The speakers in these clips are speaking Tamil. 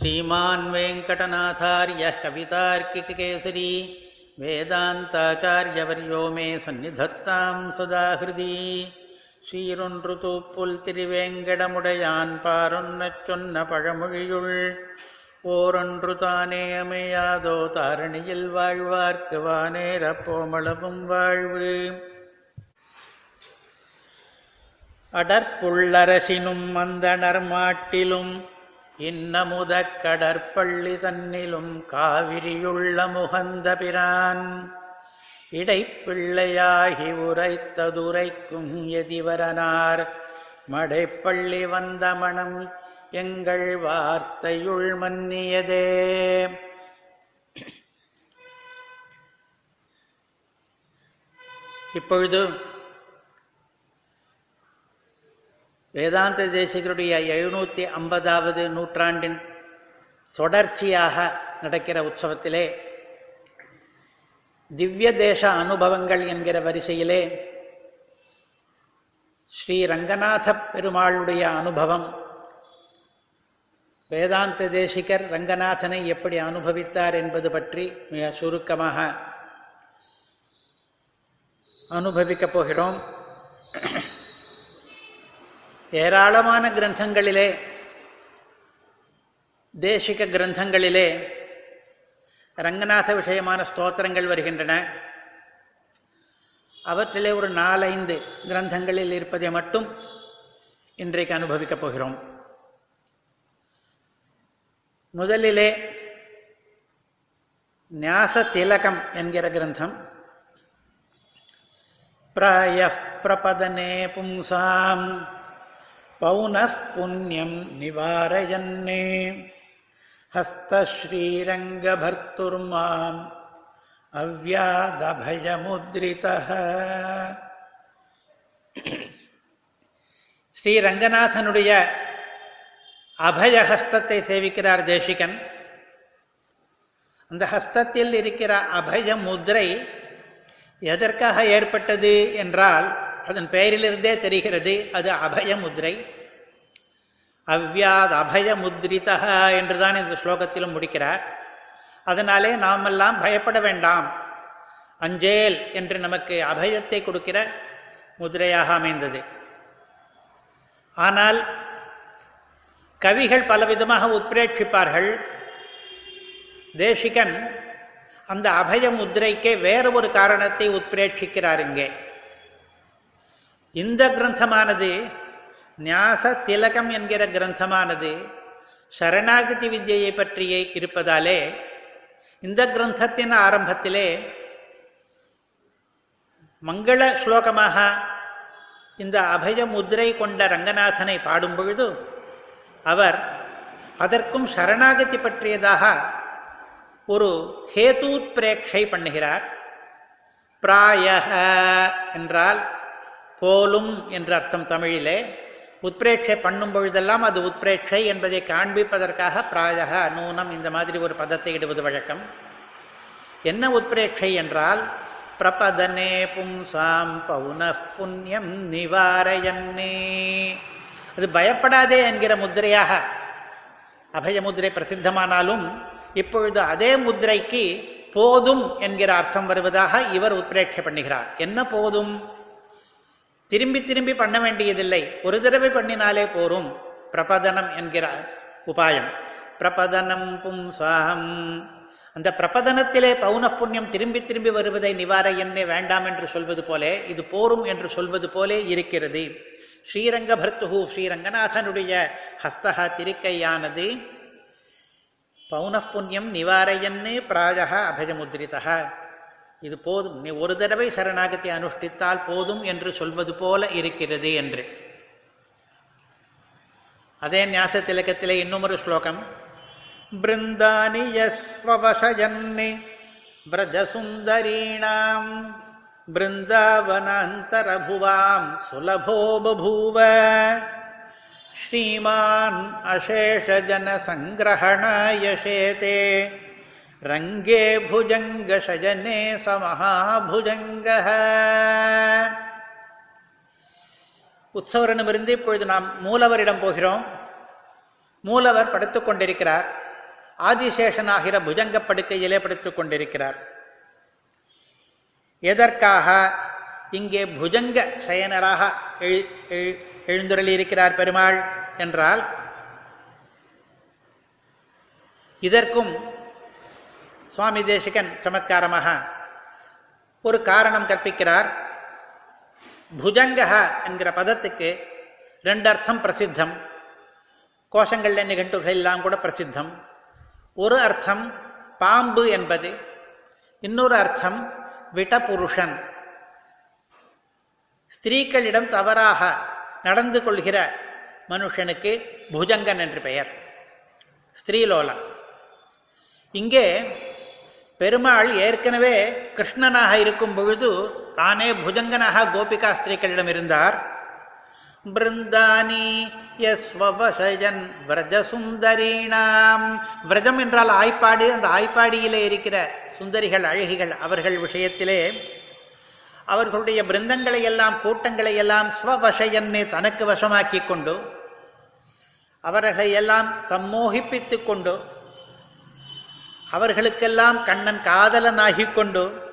श्रीमान् वेङ्कटनाथार्यः कवितार्किककेसरी வேதாந்தாச்சாரியவரியோ மே சந்நிதத்தாம் சதா ஹிருதி சீரொன்று புல் திருவேங்கடமுடையான் பாரொன்னச் சொன்ன பழமொழியுள் ஓரொன்று தானே அமையாதோ தாரணியில் வாழ்வார்க்கு வானேரப்போமளவும் வாழ்வு அடற்புள்ளரசினும் அந்தணர் மாட்டிலும் இன்னமுத கடற்பள்ளி தன்னிலும் காவிரியுள்ள முகந்த பிரான். இடைப்பிள்ளையாகி உரைத்ததுரைக்கும் எதிவரனார். மடைப்பள்ளி வந்த மணம் எங்கள் வார்த்தையுள் மன்னியதே. இப்பொழுது வேதாந்த தேசிகருடைய எழுநூற்றி ஐம்பதாவது நூற்றாண்டின் தொடர்ச்சியாக நடக்கிற உற்சவத்திலே திவ்ய தேச அனுபவங்கள் என்கிற வரிசையிலே ஸ்ரீ ரங்கநாத பெருமாளுடைய அனுபவம் வேதாந்த தேசிகர் ரங்கநாதனை எப்படி அனுபவித்தார் என்பது பற்றி மிக சுருக்கமாக அனுபவிக்கப் போகிறோம். ஏராளமான கிரந்தங்களிலே தேசிக கிரந்தங்களிலே ரங்கநாத விஷயமான ஸ்தோத்திரங்கள் வருகின்றன. அவற்றிலே ஒரு நாலைந்து கிரந்தங்களில் இருப்பதை மட்டும் இன்றைக்கு அனுபவிக்கப் போகிறோம். முதலிலே ஞாச திலகம் என்கிற கிரந்தம். பிராய பிரபதனே பும்சாம். पौनः पुण्यं निवारयन्ने हस्तश्रीरङ्गभर्तुर्माम् अव्यादभयमुद्रितः ஸ்ரீரங்கநாதனுடைய அபய ஹஸ்தத்தை சேவிக்கிறார் தேசிகன் அந்த ஹஸ்தத்தில் இருக்கிற அபய முத்ரை எதற்காக ஏற்பட்டது என்றால் அதன் பெயரிலிருந்தே தெரிகிறது அது அபய முத்ரை அபயமுத்ரிதா அபய என்றுதான் இந்த ஸ்லோகத்திலும் முடிக்கிறார். அதனாலே நாமெல்லாம் பயப்பட வேண்டாம். அஞ்சேல் என்று நமக்கு அபயத்தை கொடுக்கிற முதிரையாக அமைந்தது. ஆனால் கவிகள் பலவிதமாக உத்பிரேட்சிப்பார்கள். தேசிகன் அந்த அபய முத்திரைக்கே வேறு ஒரு காரணத்தை உத்பிரேட்சிக்கிறார் இங்கே. இந்த கிரந்தமானது ஞாச திலகம் என்கிற கிரந்தமானது சரணாகதி வித்தியை பற்றியே இருப்பதாலே இந்த கிரந்தத்தின் ஆரம்பத்திலே மங்கள ஸ்லோகமாக இந்த அபய முதிரை கொண்ட ரங்கநாதனை பாடும் பொழுது அவர் அதற்கும் சரணாகதி பற்றியதாக ஒரு ஹேதூத் பிரேட்சை பண்ணுகிறார். பிராய என்றால் போலும் என்ற அர்த்தம் தமிழிலே. உத்பிரேட்சை பண்ணும் பொழுதெல்லாம் அது உத்பிரேட்சை என்பதை காண்பிப்பதற்காக பிராயக நூனம் இந்த மாதிரி ஒரு பதத்தை இடுவது வழக்கம். என்ன உத்பிரேட்சை என்றால் பிரபதனே பும்சாம் பௌன புண்ணியம் நிவாரயன்னே அது பயப்படாதே என்கிற முத்திரையாக அபயமுதிரை பிரசித்தமானாலும் இப்பொழுது அதே முத்திரைக்கு போதும் என்கிற அர்த்தம் வருவதாக இவர் உத்பிரேட்சை பண்ணுகிறார். என்ன போதும்? திரும்பி திரும்பி பண்ண வேண்டியதில்லை. ஒரு தடவை பண்ணினாலே போரும். பிரபதனம் என்கிறார் உபாயம். பிரபதனம் பும்சாம் அந்த பிரபதனத்திலே பௌன புண்ணியம் திரும்பி திரும்பி வருவதை நிவார என்னே வேண்டாம் என்று சொல்வது போலே இது போரும் என்று சொல்வது போலே இருக்கிறது. ஸ்ரீரங்க பர்த்துகு ஸ்ரீரங்கநாதனுடைய ஹஸ்தகா திருக்கையானது பௌனப்புண்ணியம் நிவாரையன்னு பிராஜக அபயமுத்ரிதா இது போதும். நீ ஒரு தடவை சரணாகத்தை அனுஷ்டித்தால் போதும் என்று சொல்வது போல இருக்கிறது என்று. அதே ஞாச திலக்கத்திலே இன்னுமொரு ஸ்லோகம். பிருந்தானி பிரஜசுந்தரீணாம் பிருந்தாவனாந்தரபுவாம் சுலபோபபூவ ஸ்ரீமான் அசேஷ ஜன சங்கிரகணாய रङ्गे भुजङ्गशयने स महाभुजङ्गः உற்சவரனிடமிருந்து இப்பொழுது நாம் மூலவரிடம் போகிறோம் மூலவர் படுத்துக் கொண்டிருக்கிறார் ஆதிசேஷனாகிற புஜங்க படுக்கையிலே படுத்துக் கொண்டிருக்கிறார் எதற்காக இங்கே புஜங்க சயனராக எழு எழு- எழுந்துருளியிருக்கிறார் பெருமாள் என்றால் இதற்கும் சுவாமி தேசிகன் சமத்காரமாக ஒரு காரணம் கற்பிக்கிறார். புஜங்கஹ என்கிற பதத்துக்கு ரெண்டு அர்த்தம் பிரசித்தம். கோஷங்கள்ல நிகழ்வுகள் எல்லாம் கூட பிரசித்தம். ஒரு அர்த்தம் பாம்பு என்பது இன்னொரு அர்த்தம் விடபுருஷன். ஸ்திரீக்களிடம் தவறாக நடந்து கொள்கிற மனுஷனுக்கு புஜங்கன் என்று பெயர். ஸ்திரீலோலம் இங்கே பெருமாள் ஏற்கனவே கிருஷ்ணனாக இருக்கும் பொழுது தானே புஜங்கனாக கோபிகாஸ்திரிகளிடம் இருந்தார். பிருந்தானி யஸ்வபசயன் விரஜ சுந்தரீணாம் விரஜம் என்றால் ஆய்ப்பாடு அந்த ஆய்ப்பாடியிலே இருக்கிற சுந்தரிகள் அழகிகள் அவர்கள் விஷயத்திலே அவர்களுடைய பிருந்தங்களை எல்லாம் கூட்டங்களை எல்லாம் ஸ்வவசயன்னு தனக்கு வசமாக்கி கொண்டு அவர்களை எல்லாம் சம்மோகிப்பித்து கொண்டு அவர்களுக்கெல்லாம் கண்ணன் காதலனாகிக் கொண்டு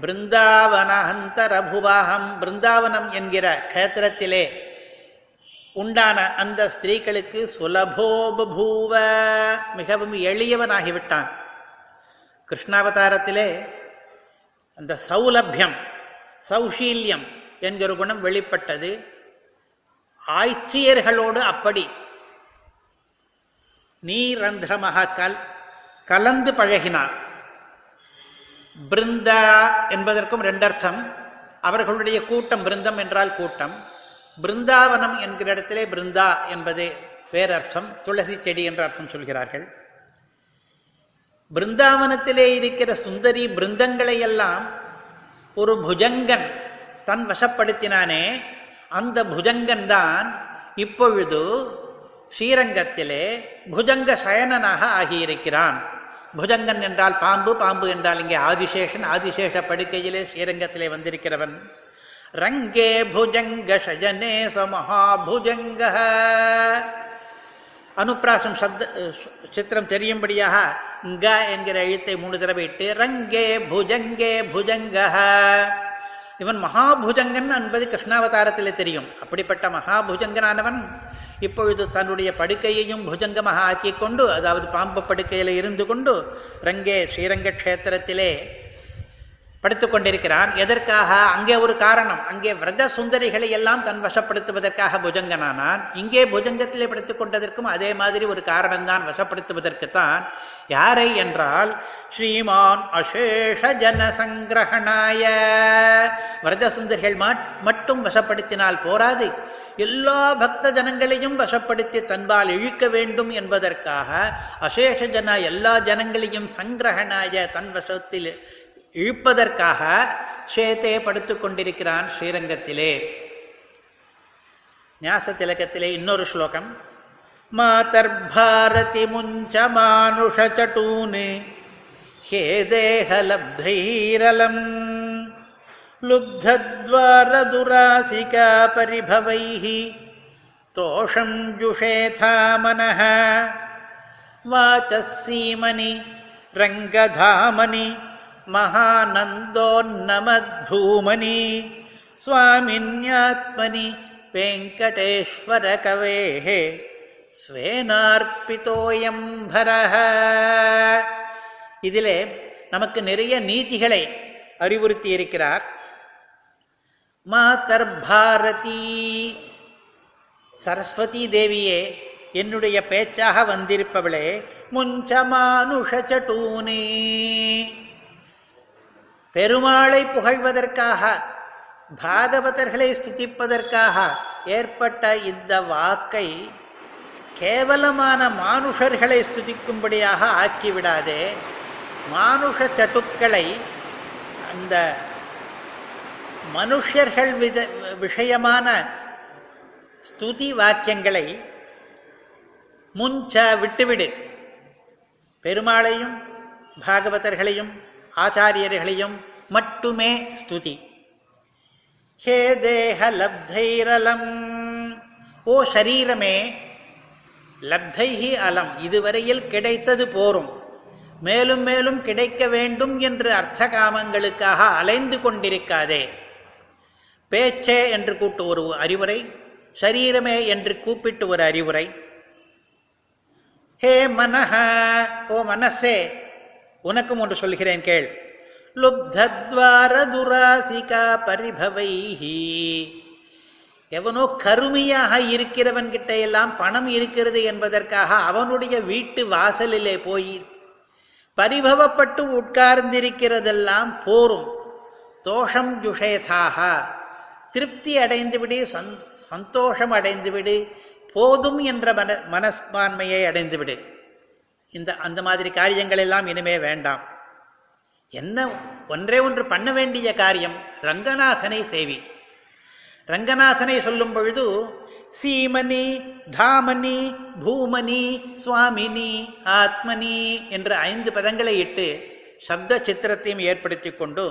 பிருந்தாவனஹந்தரபுவாகம் பிருந்தாவனம் என்கிற கஷேத்திரத்திலே உண்டான அந்த ஸ்திரீகளுக்கு சுலபோபூவ மிகவும் எளியவனாகிவிட்டான். கிருஷ்ணாவதாரத்திலே அந்த சௌலபியம் சௌஷீல்யம் என்கிற குணம் வெளிப்பட்டது. ஆய்ச்சியர்களோடு அப்படி நீரந்திரமாக கல் கலந்து பழகினார். பிருந்தா என்பதற்கும் ரெண்டர்த்தம். அவர்களுடைய கூட்டம் பிருந்தம் என்றால் கூட்டம். பிருந்தாவனம் என்கிற இடத்திலே பிருந்தா என்பது வேறர்த்தம் துளசி செடி என்ற அர்த்தம் சொல்கிறார்கள். பிருந்தாவனத்திலே இருக்கிற சுந்தரி பிருந்தங்களை எல்லாம் ஒரு புஜங்கன் தன் வசப்படுத்தினானே. அந்த புஜங்கன் தான் இப்பொழுது ஸ்ரீரங்கத்திலே புஜங்க சயனனாக ஆகியிருக்கிறான். புஜங்கன் என்றால் பாம்பு பாம்பு என்றால் இங்கே ஆதிசேஷன் ஆதிசேஷ படுக்கையிலே ஸ்ரீரங்கத்திலே வந்திருக்கிறவன். ரங்கே புஜங்க சஜனே சமஹாபுஜங்க அனுப்பிராசம் சப்த சித்திரம் தெரியும்படியாக ங்க என்கிற எழுத்தை மூணு தடவை இட்டு ரங்கே புஜங்கே புஜங்க. இவன் மகாபுஜங்கன் என்பது கிருஷ்ணாவதாரத்திலே தெரியும். அப்படிப்பட்ட மகாபுஜங்கனானவன் இப்பொழுது தன்னுடைய படுக்கையையும் புஜங்கமாக ஆக்கிக் கொண்டு அதாவது பாம்பு படுக்கையில் இருந்து கொண்டு ரங்கே ஸ்ரீரங்க க்ஷேத்திரத்திலே படுத்து கொண்டிருக்கிறான். எதற்காக? அங்கே ஒரு காரணம். அங்கே விரத சுந்தரிகளை எல்லாம் தன் வசப்படுத்துவதற்காக புஜங்கனானான். இங்கே புஜங்கத்திலே படுத்துக் கொண்டதற்கும் அதே மாதிரி ஒரு காரணம்தான். வசப்படுத்துவதற்குத்தான். யாரை என்றால் ஸ்ரீமான் அசேஷ ஜன சங்கிரகணாய விரத சுந்தரிகள் மட்டும் வசப்படுத்தினால் போராது. எல்லா பக்த ஜனங்களையும் வசப்படுத்தி தன்பால் இழுக்க வேண்டும் என்பதற்காக அசேஷ ஜன எல்லா ஜனங்களையும் சங்கிரகனாய தன் வசத்தில் இழுப்பதற்காக சேத்தே படுத்து கொண்டிருக்கிறான் ஸ்ரீரங்கத்திலே. ஞாச திலகத்திலே இன்னொரு ஸ்லோகம். மாதர்பாரதி முஞ்ச மானுஷ சட்டூனு ஹே தேகலப்தைரலம் लुब्धद्वारदुरासिका परिभवैः तोषं जुषेथा मनः वाचः सीमनि रङ्गधामनि महानन्दोन्नमद्भूमनि स्वामिन्यात्मनि वेङ्कटेश्वरकवेः ஸ்வேனார்ப்பிதோயம் பரஹ இதிலே நமக்கு நிறைய நீதிகளை அறிவுறுத்தி இருக்கிறார் மாதர் பாரதி சரஸ்வதி தேவியே என்னுடைய பேச்சாக வந்திருப்பவளே முஞ்ச மானுஷ சட்டூனே பெருமாளை புகழ்வதற்காக பாகவதர்களை ஸ்துதிப்பதற்காக ஏற்பட்ட இந்த வாக்கை கேவலமான மானுஷர்களை ஸ்துதிக்கும்படியாக ஆக்கிவிடாதே. மானுஷ சட்டுக்களை அந்த மனுஷர்கள் வித விஷயமான ஸ்துதி வாக்கியங்களை முஞ்ச விட்டுவிடு. பெருமாளையும் பாகவதர்களையும் ஆச்சாரியர்களையும் மட்டுமே ஸ்துதி. ஹே தேக லப்தைரலம். ஓ சரீரமே லப்தைஹி அலம் இதுவரையில் கிடைத்தது போரும். மேலும் மேலும் கிடைக்க வேண்டும் என்று அர்த்த காமங்களுக்காக அலைந்து கொண்டிருக்காதே. பேச்சே என்று கூட்டு ஒரு அறிவுரை சரீரமே என்று கூப்பிட்டு ஒரு அறிவுரை. ஹே மனஹ ஓ மனசே உனக்கும் ஒன்று சொல்கிறேன் கேள். லுப்தத்வார துராசிகா பரிபவைஹி. எவனோ கருமையாக இருக்கிறவன் கிட்ட எல்லாம் பணம் இருக்கிறது என்பதற்காக அவனுடைய வீட்டு வாசலிலே போய் பரிபவப்பட்டு உட்கார்ந்திருக்கிறதெல்லாம் போரும். தோஷம் ஜுஷேதாக திருப்தி அடைந்துவிடு சந் சந்தோஷம் அடைந்துவிடு போதும் என்ற மன மனஸ்பான்மையை அடைந்துவிடு இந்த அந்த மாதிரி காரியங்கள் எல்லாம் இனிமே வேண்டாம். என்ன ஒன்றே ஒன்று பண்ண வேண்டிய காரியம் ரங்கநாதனை சேவி ரங்கநாதனை சொல்லும் பொழுது சீமனி தாமனி பூமனி சுவாமினி ஆத்மனி என்ற ஐந்து பதங்களை இட்டு சப்த சித்திரத்தையும் ஏற்படுத்தி கொண்டு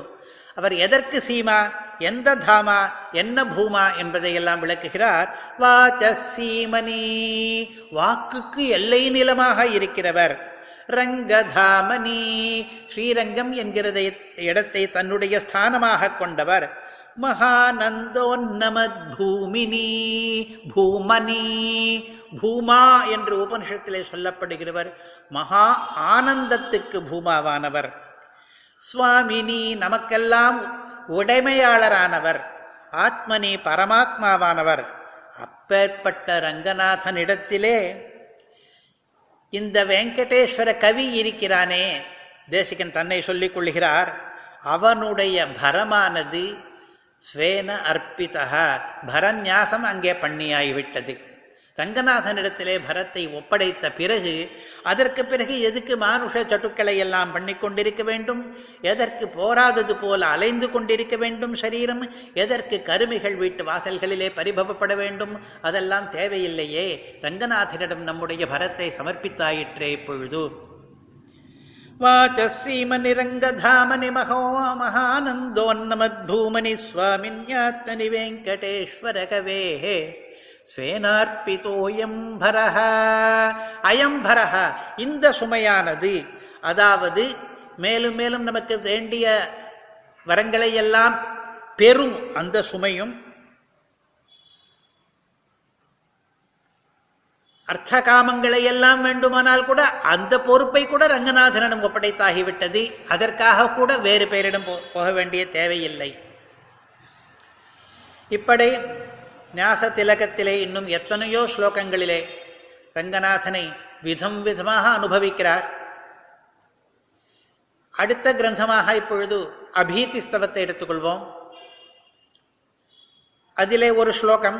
அவர் எதற்கு சீமா? எந்த தாமா என்ன பூமா என்பதை எல்லாம் விளக்குகிறார். வாச்சீமனி வாக்குக்கு எல்லை நிலமாக இருக்கிறவர். ரங்கதாமணி ஸ்ரீரங்கம் என்கிறதை இடத்தை தன்னுடைய ஸ்தானமாக கொண்டவர். மகானந்தோன்னமத் பூமினி பூமணி பூமா என்று உபனிஷத்திலே சொல்லப்படுகிறவர். மகா ஆனந்தத்துக்கு பூமாவானவர். சுவாமினி நமக்கெல்லாம் உடைமையாளரானவர் ஆத்மனி பரமாத்மாவானவர். அப்பேற்பட்ட ரங்கநாதனிடத்திலே இந்த வெங்கடேஸ்வர கவி இருக்கிறானே தேசிகன் தன்னை சொல்லிக் கொள்கிறார் அவனுடைய பரமானது ஸ்வேன அர்ப்பிதா பரநியாசம் அங்கே பண்ணியாகிவிட்டது. ரங்கநாதனிடத்திலே பரத்தை ஒப்படைத்த பிறகு அதற்கு பிறகு எதுக்கு மானுஷ சட்டுக்களை எல்லாம் பண்ணி கொண்டிருக்க வேண்டும்? எதற்கு போராதது போல அலைந்து கொண்டிருக்க வேண்டும் சரீரம்? எதற்கு கருமிகள் வீட்டு வாசல்களிலே பரிபவப்பட வேண்டும்? அதெல்லாம் தேவையில்லையே. ரங்கநாதனிடம் நம்முடைய பரத்தை சமர்ப்பித்தாயிற்றே இப்பொழுது வாச்சீமனி ரங்கதாமனி மகோ மகானந்தோன்னமத்பூமனி ஸ்வேனார்பிதோயம்பரஹ அயம்பரஹ இந்த சுமையானது அதாவது மேலும் மேலும் நமக்கு வேண்டிய வரங்களை எல்லாம் பெறும் அந்த சுமையும் அர்த்த காமங்களை எல்லாம் வேண்டுமானால் கூட அந்த பொறுப்பை கூட ரங்கநாதனிடம் ஒப்படைத்தாகிவிட்டது. அதற்காக கூட வேறு பேரிடம் போக வேண்டிய தேவையில்லை. இப்படி ஞாச திலகத்திலே இன்னும் எத்தனையோ ஸ்லோகங்களிலே ரங்கநாதனை விதம் விதமாக அனுபவிக்கிறார். அடுத்த கிரந்தமாக இப்பொழுது அபீதி ஸ்தவத்தை எடுத்துக்கொள்வோம். அதிலே ஒரு ஸ்லோகம்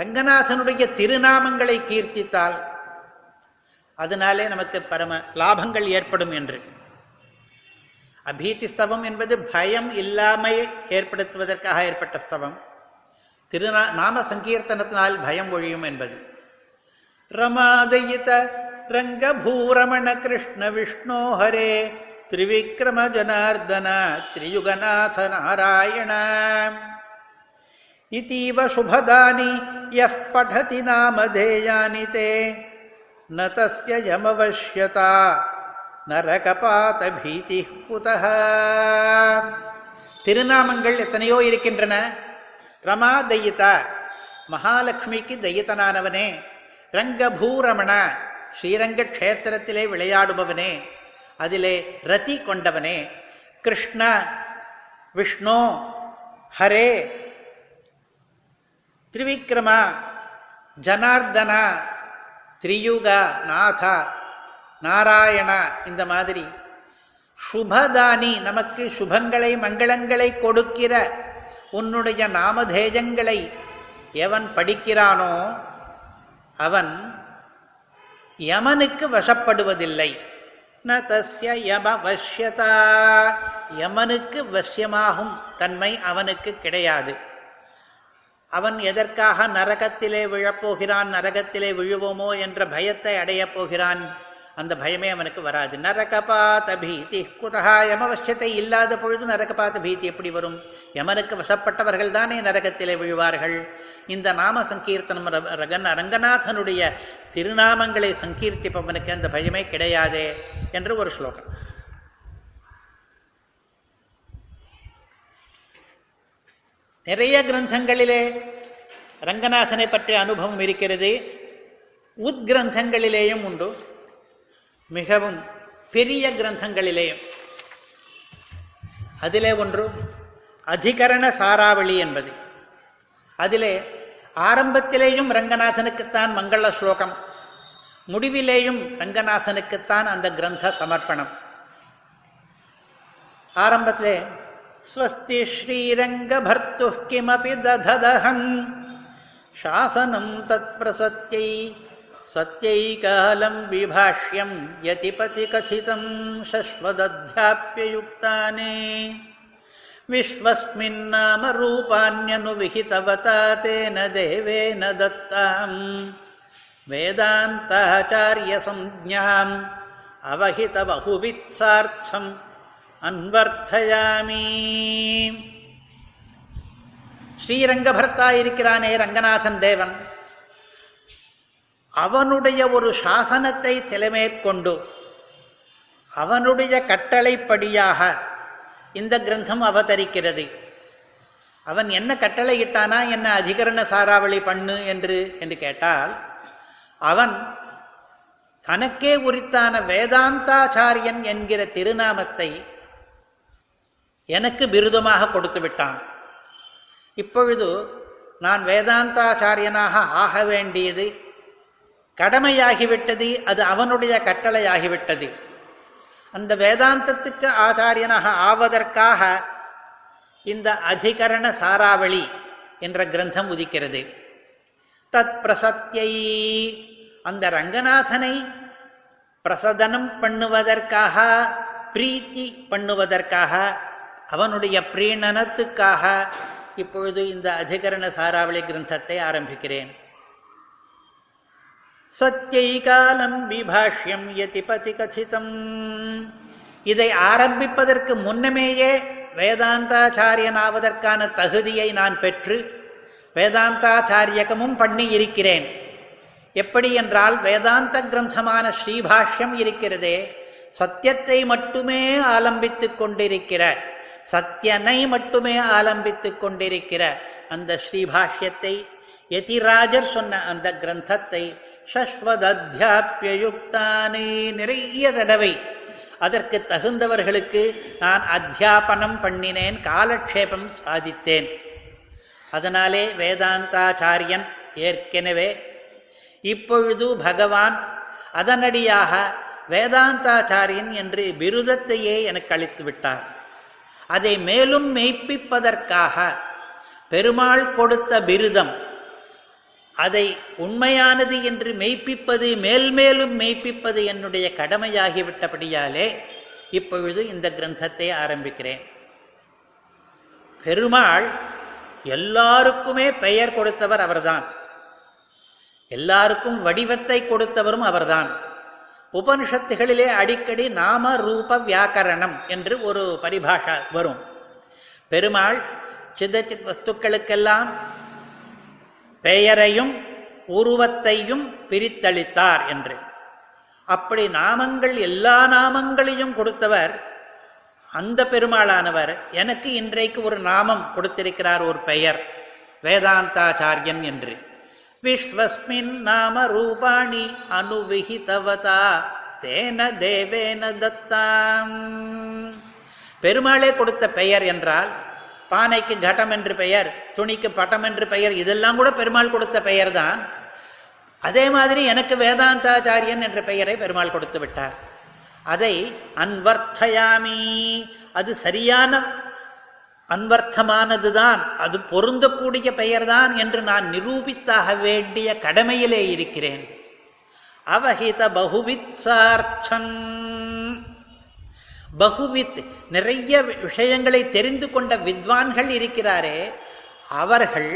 ரங்கநாதனுடைய திருநாமங்களை கீர்த்தித்தால் அதனாலே நமக்கு பரம லாபங்கள் ஏற்படும் என்று. அபீதி ஸ்தவம் என்பது பயம் இல்லாமை ஏற்படுத்துவதற்காக ஏற்பட்ட ஸ்தவம். திருநா நாம சங்கீர்த்தனத்தினால் பயம் ஒழியும் என்பது. ரமாதயித ரங்கபூரமண கிருஷ்ண விஷ்ணோ ஹரே திரிவிக்ரம ஜனார்தன திரியுகநாத நாராயண. இத்தீவ சுபதானி யஃப் படதி நாமதேயானி தே ந யமவஷ்யதா நரகபாத பீதி குதஹ திருநாமங்கள் எத்தனையோ இருக்கின்றன ரமா தையதா. மகாலட்சுமிக்கு தயிதனானவனே. ரங்கபூரமண. ஸ்ரீரங்க க்ஷேத்திரத்திலே விளையாடுபவனே. அதிலே ரதி கொண்டவனே. கிருஷ்ண விஷ்ணு ஹரே. திரிவிக்ரம ஜனார்தன திரியுக நாதா நாராயண இந்த மாதிரி. சுபதானி நமக்கு சுபங்களை மங்களங்களை கொடுக்கிற உன்னுடைய நாமதேஜங்களை எவன் படிக்கிறானோ அவன் யமனுக்கு வசப்படுவதில்லை. ந தஸ்ய யம வஷ்யதா. யமனுக்கு வசியமாகும் தன்மை அவனுக்கு கிடையாது. அவன் எதற்காக நரகத்திலே விழப்போகிறான் நரகத்திலே விழுவோமோ என்ற பயத்தை அடையப் போகிறான்? அந்த பயமே அவனுக்கு வராது. நரகபாத பீதி குதகா யமவசியத்தை இல்லாத பொழுது நரகபாத பீதி எப்படி வரும்? யமனுக்கு வசப்பட்டவர்கள் தானே நரகத்திலே விழுவார்கள். இந்த நாம சங்கீர்த்தனம் ரகன் ரங்கநாதனுடைய திருநாமங்களை சங்கீர்த்திப்பவனுக்கு அந்த பயமே கிடையாதே என்று ஒரு ஸ்லோகம். நிறைய கிரந்தங்களிலே ரங்கநாதனை பற்றிய அனுபவம் இருக்கிறது. உத்கிரந்தங்களிலேயும் உண்டு. மிகவும் பெரிய கிரந்தங்களிலேயும் அதிலே ஒன்று அதிகரண சாராவளி என்பது. அதிலே ஆரம்பத்திலேயும் ரங்கநாதனுக்குத்தான் மங்கள ஸ்லோகம். முடிவிலேயும் ரங்கநாதனுக்குத்தான் அந்த கிரந்த சமர்ப்பணம். ஆரம்பத்திலே ஸ்வஸ்தி ஸ்ரீரங்க பர்த்து கிமபி தததகம் சாசனம் தத் பிரசத்தியை सत्यैकालं विभाष्यं यतिपतिकथितं शश्वदध्याप्ययुक्तानि विश्वस्मिन्नामरूपाण्यनुविहितवता तेन देवेन दत्ताम् वेदान्ताचार्यसंज्ञाम् अवहितबहुवित्सार्थम् अन्वर्थयामि ஸ்ரீரங்கபர்த்தா இருக்கிறானே ரங்கநாதன் தேவன் அவனுடைய ஒரு சாசனத்தை தலைமேற்கொண்டு அவனுடைய கட்டளைப்படியாக இந்த கிரந்தம் அவதரிக்கிறது. அவன் என்ன கட்டளையிட்டானா என்ன அதிகரண சாராவளி பண்ணு என்று என்று கேட்டால் அவன் தனக்கே உரித்தான வேதாந்தாச்சாரியன் என்கிற திருநாமத்தை எனக்கு விருதமாக கொடுத்து விட்டான். இப்பொழுது நான் வேதாந்தாச்சாரியனாக ஆக வேண்டியது கடமையாகிவிட்டது அது அவனுடைய கட்டளையாகிவிட்டது. அந்த வேதாந்தத்துக்கு ஆதாரியனாக ஆவதற்காக இந்த அதிகரண சாராவளி என்ற கிரந்தம் உதிக்கிறது. தத் பிரசத்தியை அந்த ரங்கநாதனை பிரசதனம் பண்ணுவதற்காக பிரீத்தி பண்ணுவதற்காக அவனுடைய பிரீணனத்துக்காக இப்பொழுது இந்த அதிகரண சாராவளி கிரந்தத்தை ஆரம்பிக்கிறேன். சத்தியைகாலம் விபாஷ்யம் யதிபதி கதிதம் இதை ஆரம்பிப்பதற்கு முன்னமேயே வேதாந்தாச்சாரியனாவதற்கான தகுதியை நான் பெற்று வேதாந்தாச்சாரியகமும் பண்ணி இருக்கிறேன் எப்படி என்றால் வேதாந்த கிரந்தமான ஸ்ரீபாஷ்யம் இருக்கிறதே சத்தியத்தை மட்டுமே ஆலம்பித்துக் கொண்டிருக்கிற சத்தியனை மட்டுமே ஆலம்பித்துக் கொண்டிருக்கிற அந்த ஸ்ரீபாஷ்யத்தை யதிராஜர் சொன்ன அந்த கிரந்தத்தை சஸ்வதத்தியாபியுக்தானே நிறைய தடவை. அதற்கு தகுந்தவர்களுக்கு நான் அத்தியாபனம் பண்ணினேன் காலக்ஷேபம் சாதித்தேன். அதனாலே வேதாந்தாச்சாரியன் ஏற்கனவே இப்பொழுது பகவான் அதனடியாக வேதாந்தாச்சாரியன் என்று விருதத்தையே எனக்கு அளித்து விட்டார் அதை மேலும் மெய்ப்பிப்பதற்காக பெருமாள் கொடுத்த பிருதம் அதை உண்மையானது என்று மெய்ப்பிப்பது மேல்மேலும் மெய்ப்பிப்பது என்னுடைய கடமையாகிவிட்டபடியாலே இப்பொழுது இந்த கிரந்தத்தை ஆரம்பிக்கிறேன். பெருமாள் எல்லாருக்குமே பெயர் கொடுத்தவர் அவர்தான். எல்லாருக்கும் வடிவத்தை கொடுத்தவரும் அவர்தான். உபனிஷத்துகளிலே அடிக்கடி நாம ரூப வியாக்கரணம் என்று ஒரு பரிபாஷா வரும். பெருமாள் சித்தச்சித் வஸ்துக்களுக்கெல்லாம் பெயரையும் உருவத்தையும் பிரித்தளித்தார் என்று. அப்படி நாமங்கள் எல்லா நாமங்களையும் கொடுத்தவர் அந்த பெருமாளானவர் எனக்கு இன்றைக்கு ஒரு நாமம் கொடுத்திருக்கிறார் ஒரு பெயர் வேதாந்தாச்சாரியன் என்று. விஸ்வஸ்மின் நாம ரூபாணி அனுவிஹிதவதா தேன தேவேன தத்தாம். பெருமாளே கொடுத்த பெயர் என்றால் பானைக்கு கடம் என்று பெயர் துணிக்கு பட்டம் என்று பெயர் இதெல்லாம் கூட பெருமாள் கொடுத்த பெயர் தான் அதே மாதிரி எனக்கு வேதாந்தாச்சாரியன் என்ற பெயரை பெருமாள் கொடுத்து விட்டார். அதை அன்வர்த்தயாமி அது சரியான அன்வர்த்தமானதுதான் அது பொருந்தக்கூடிய பெயர்தான் என்று நான் நிரூபித்தாக வேண்டிய கடமையிலே இருக்கிறேன். அவஹித பகுவித் சார்த்தன் பகுவித் நிறைய விஷயங்களை தெரிந்து கொண்ட வித்வான்கள் இருக்கிறாரே அவர்கள்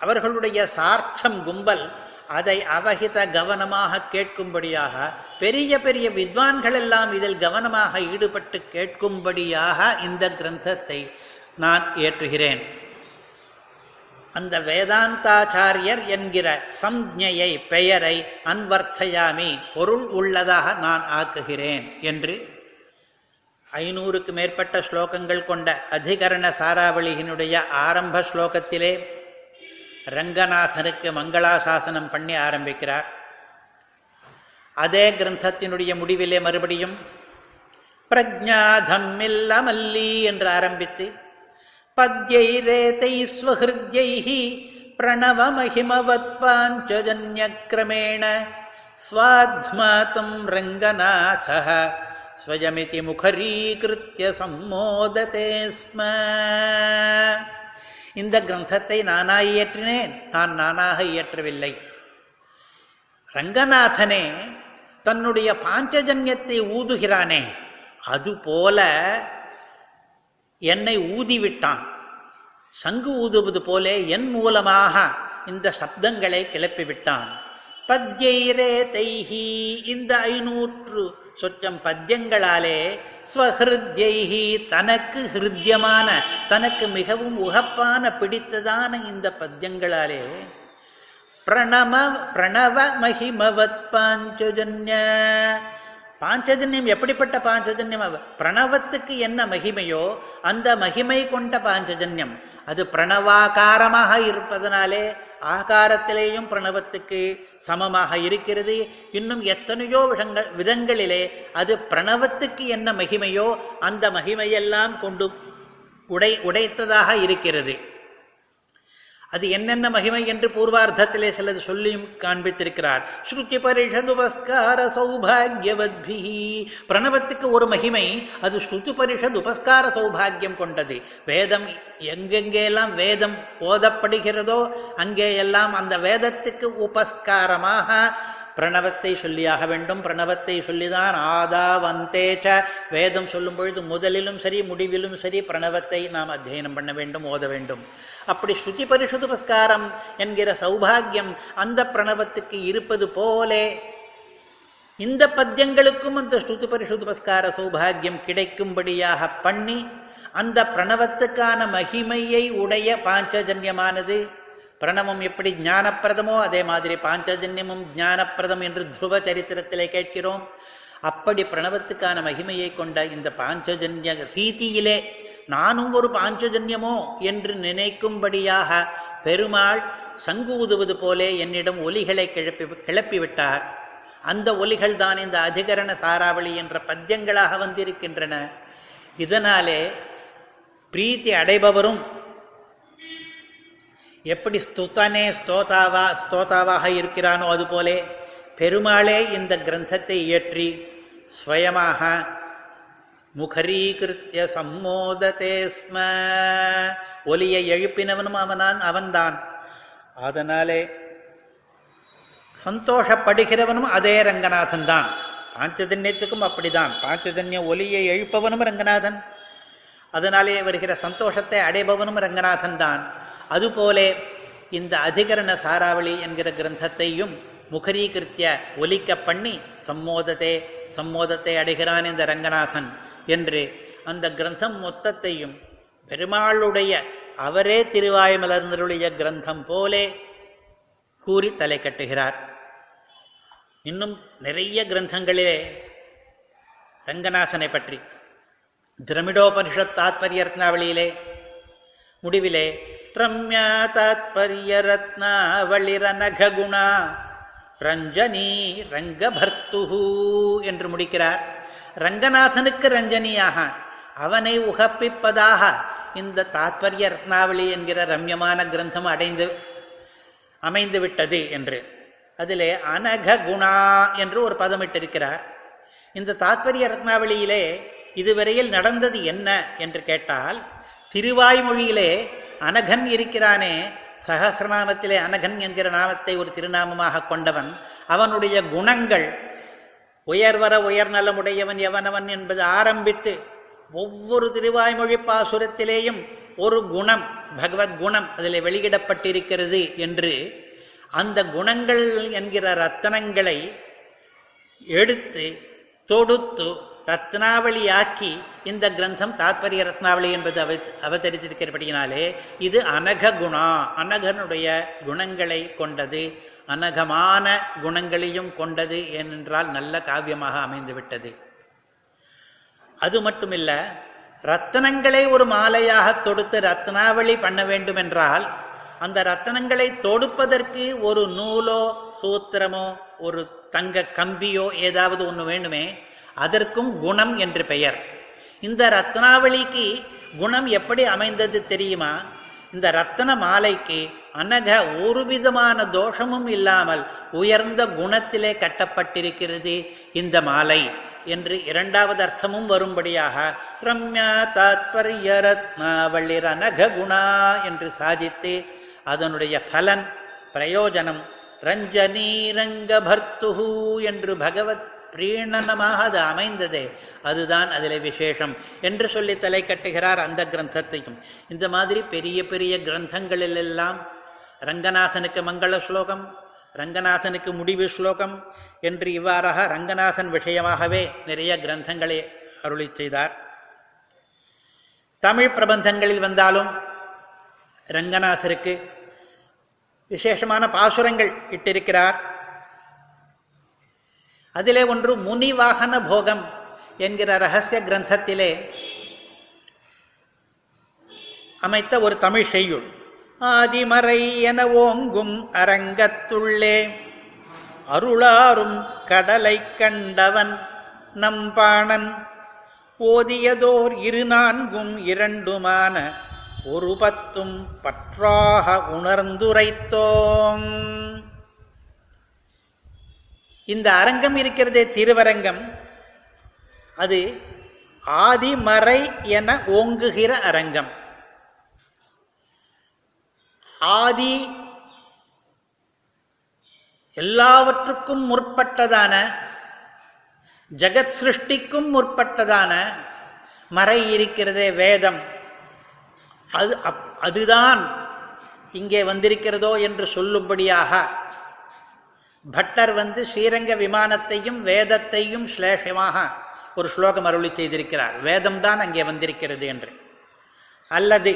அவர்களுடைய சார்த்தம் கும்பல் அதை அவகித கவனமாக கேட்கும்படியாக பெரிய பெரிய வித்வான்கள் எல்லாம் இதில் கவனமாக ஈடுபட்டு கேட்கும்படியாக இந்த கிரந்தத்தை நான் ஏற்றுகிறேன் அந்த வேதாந்தாச்சாரியர் என்கிற சம்ஜையை பெயரை அன்வர்த்தயாமி பொருள் உள்ளதாக நான் ஆக்குகிறேன் என்று ஐநூறுக்கு மேற்பட்ட ஸ்லோகங்கள் கொண்ட அதிகரண சாராவளியினுடைய ஆரம்ப ஸ்லோகத்திலே ரங்கநாதனுக்கு மங்களாசாசனம் பண்ணி ஆரம்பிக்கிறார். அதே கிரந்தத்தினுடைய முடிவிலே மறுபடியும் பிரஜாதம்மில்ல மல்லி என்று ஆரம்பித்து பத்யை ரேதை ஸ்வஹிருத்யை பிரணவ மகிமவத் பாஞ்சஜன்யக்கிரமேண ஸ்வாத்மாதம் ரங்கநாத स्वयमिति मुखरीकृत्य சம்மோததே ஸ்ம இந்த கிரந்தத்தை நானாக இயற்றினேன் நான் நானாக இயற்றவில்லை ரங்கநாதனே தன்னுடைய பாஞ்சஜன்யத்தை ஊதுகிறானே அதுபோல என்னை ஊதிவிட்டான் சங்கு ஊதுவது போல என் மூலமாக இந்த சப்தங்களை கிளப்பிவிட்டான் பத்யைரே தைஹி இந்த ஐநூற்று சொச்சம் பத்தியங்களாலே ஸ்வஹிருத்யைஹி தனக்கு ஹிருத்யமான தனக்கு மிகவும் உகப்பான பிடித்ததான இந்த பத்தியங்களாலே பிரணம பிரணவ மகிமவத் பாஞ்சஜன்ய. பாஞ்சஜன்யம் எப்படிப்பட்ட பாஞ்சஜன்யம்? பிரணவத்துக்கு என்ன மகிமையோ அந்த மகிமை கொண்ட பாஞ்சஜன்யம். அது பிரணவாகாரமாக இருப்பதனாலே ஆகாரத்திலேயும் பிரணவத்துக்கு சமமாக இருக்கிறது. இன்னும் எத்தனையோ விதங்கள் விதங்களிலே அது பிரணவத்துக்கு என்ன மகிமையோ அந்த மகிமையெல்லாம் கொண்டு உடை உடைத்ததாக இருக்கிறது. அது என்னென்ன மகிமை என்று பூர்வார்த்தத்திலே சிலது சொல்லியும் காண்பித்திருக்கிறார். ஸ்ருதி பரிஷதுபஸ்கார சௌபாகியவத்பி பிரணவத்துக்கு ஒரு மகிமை அது ஸ்ருதி பரிஷத் உபஸ்கார சௌபாகியம் கொண்டது. வேதம் எங்கெங்கெல்லாம் வேதம் ஓதப்படுகிறதோ அங்கேயெல்லாம் அந்த வேதத்துக்கு உபஸ்காரமாக பிரணவத்தை சொல்லியாக வேண்டும். பிரணவத்தை சொல்லிதான் ஆதாவந்தேச்ச வேதம் சொல்லும் பொழுது முதலிலும் சரி முடிவிலும் சரி பிரணவத்தை நாம் அத்தியனம் பண்ண வேண்டும் ஓத வேண்டும். அப்படி ஸ்ருதி பரிசுதுபஸ்காரம் என்கிற சௌபாகியம் அந்த பிரணவத்துக்கு இருப்பது போலே. இந்த பத்தியங்களுக்கும் அந்த ஸ்ருதி பரிசுதுபஸ்கார சௌபாகியம் கிடைக்கும்படியாக பண்ணி அந்த பிரணவத்துக்கான மகிமையை உடைய பாஞ்சஜன்யமானது. பிரணவம் எப்படி ஞானப்பிரதமோ அதே மாதிரி பாஞ்சஜன்யமும் ஞானப்பிரதம் என்று துருவ சரித்திரத்திலே கேட்கிறோம். அப்படி பிரணவத்துக்கான மகிமையை கொண்ட இந்த பாஞ்சஜன்ய ரீதியிலே நானும் ஒரு பாஞ்சஜன்யமோ என்று நினைக்கும்படியாக பெருமாள் சங்கு ஊதுவது போலே என்னிடம் ஒலிகளை கிளப்பி கிளப்பிவிட்டார். அந்த ஒலிகள் தான் இந்த அதிகரண சாராவளி என்ற பத்தியங்களாக வந்திருக்கின்றன. இதனாலே பிரீத்தி அடைபவரும் எப்படி ஸ்துதனே ஸ்தோதாவா ஸ்தோதாவாக இருக்கிறானோ அதுபோலே பெருமாளே இந்த கிரந்தத்தை இயற்றி ஸ்வயமாக முகரீகிருத்திய சம்மோததே ஸ்ம. ஒலியை எழுப்பினவனும் அவனான் அவன்தான். அதனாலே சந்தோஷப்படுகிறவனும் அதே ரங்கநாதன் தான் பாஞ்சஜன்யத்துக்கும் அப்படிதான். பாஞ்சஜன்ய ஒலியை எழுப்பவனும் ரங்கநாதன். அதனாலே வருகிற சந்தோஷத்தை அடைபவனும் ரங்கநாதன் தான் அதுபோலே இந்த அதிகரண சாராவளி என்கிற கிரந்தத்தையும் முகரீகிருத்திய ஒலிக்க பண்ணி சம்மோதத்தை சம்மோதத்தை அடைகிறான் இந்த ரங்கநாதன். என்று அந்த கிரந்தம் மொத்தத்தையும் பெருமாளுடைய அவரே திருவாய்மலர்ந்தருடைய கிரந்தம் போலே கூறி தலை கட்டுகிறார். இன்னும் நிறைய கிரந்தங்களிலே ரங்கநாசனை பற்றி திரமிடோபனிஷத் தாத்பரிய ரத்னாவளியிலே முடிவிலே ரம்யா தாத்பரிய ரத்னாவளிரனகுணா ரஞ்சனி ரங்கபர்த்துஹூ என்று முடிக்கிறார். ரங்கநாதனுக்கு ரஞ்சனியாக. அவனை உகப்பிப்பதாக இந்த தாத்பரிய ரத்னாவளி என்கிற ரம்யமான கிரந்தம் அடைந்து அமைந்து விட்டது என்று. அதிலே அனக குணா என்று ஒரு பதமிட்டிருக்கிறார். இந்த தாத்பரிய ரத்னாவளியிலே இதுவரையில் நடந்தது என்ன என்று கேட்டால் திருவாய்மொழியிலே அனகன் இருக்கிறானே சகசிரநாமத்திலே அனகன் என்கிற நாமத்தை ஒரு திருநாமமாக கொண்டவன் அவனுடைய குணங்கள் உயர்வர உயர்நலமுடையவன் எவனவன் என்பது ஆரம்பித்து ஒவ்வொரு திருவாய்மொழி பாசுரத்திலேயும் ஒரு குணம் பகவத் குணம் அதில் வெளியிடப்பட்டிருக்கிறது என்று அந்த குணங்கள் என்கிற ரத்தனங்களை எடுத்து தொடுத்து ரத்னாவளியாக்கி இந்த கிரந்தம் தாத்பரிய ரத்னாவளி என்பது அவ அவதரித்திருக்கிறபடியினாலே இது அனக குணா அனகனுடைய குணங்களை கொண்டது. அனகமான குணங்களையும் கொண்டது ஏனென்றால் நல்ல காவியமாக அமைந்துவிட்டது. அது மட்டுமில்ல ரத்தனங்களை ஒரு மாலையாக தொடுத்து ரத்னாவளி பண்ண வேண்டும் என்றால் அந்த ரத்தனங்களை தொடுப்பதற்கு ஒரு நூலோ சூத்திரமோ ஒரு தங்க கம்பியோ ஏதாவது ஒன்று வேண்டுமே அதற்கும் குணம் என்று பெயர். இந்த ரத்னாவளிக்கு குணம் எப்படி அமைந்தது தெரியுமா? இந்த ரத்தன மாலைக்கு அனக ஒரு விதமான தோஷமும் இல்லாமல் உயர்ந்த குணத்திலே கட்டப்பட்டிருக்கிறது இந்த மாலை என்று இரண்டாவது அர்த்தமும் வரும்படியாக ரம்யா தாத்பரிய ரத்னாவளிர் அனக குணா என்று சாதித்து அதனுடைய பலன் பிரயோஜனம் ரஞ்சனீ ரங்க பர்த்துஹு என்று பகவத் பிரீணனமாக அது அமைந்ததே. அதுதான் அதில் விசேஷம் என்று சொல்லி தலை கட்டுகிறார் அந்த கிரந்தத்தையும். இந்த மாதிரி பெரிய பெரிய கிரந்தங்களிலெல்லாம் ரங்கநாதனுக்கு மங்கள ஸ்லோகம் ரங்கநாதனுக்கு முடிவு ஸ்லோகம் என்று இவ்வாறாக ரங்கநாதன் விஷயமாகவே நிறைய கிரந்தங்களை அருளி செய்தார். தமிழ் பிரபந்தங்களில் வந்தாலும் ரங்கநாதருக்கு விசேஷமான பாசுரங்கள் இட்டிருக்கிறார். அதிலே ஒன்று முனிவாகன போகம் என்கிற ரகசிய கிரந்தத்திலே அமைத்த ஒரு தமிழ் செய்யுள். ஆதிமறை என ஓங்கும் அரங்கத்துள்ளே. அருளாரும் கடலை கண்டவன் நம்பாணன். ஓதியதோர் இரு நான்கும் இரண்டுமான ஒரு பத்தும் பற்றாக உணர்ந்துரைத்தோம். இந்த அரங்கம் இருக்கிறதே திருவரங்கம். அது ஆதிமறை என ஓங்குகிற அரங்கம். ஆதி எல்லாவற்றுக்கும் முற்பட்டதான ஜெகத் சிருஷ்டிக்கும் முற்பட்டதான மறை இருக்கிறதே வேதம். அது அப் அதுதான் இங்கே வந்திருக்கிறதோ என்று சொல்லும்படியாக பட்டர் வந்து ஸ்ரீரங்க விமானத்தையும் வேதத்தையும் ஸ்லேஷமாக ஒரு ஸ்லோகம் அருளி செய்திருக்கிறார். வேதம் தான் அங்கே வந்திருக்கிறது என்று. அல்லது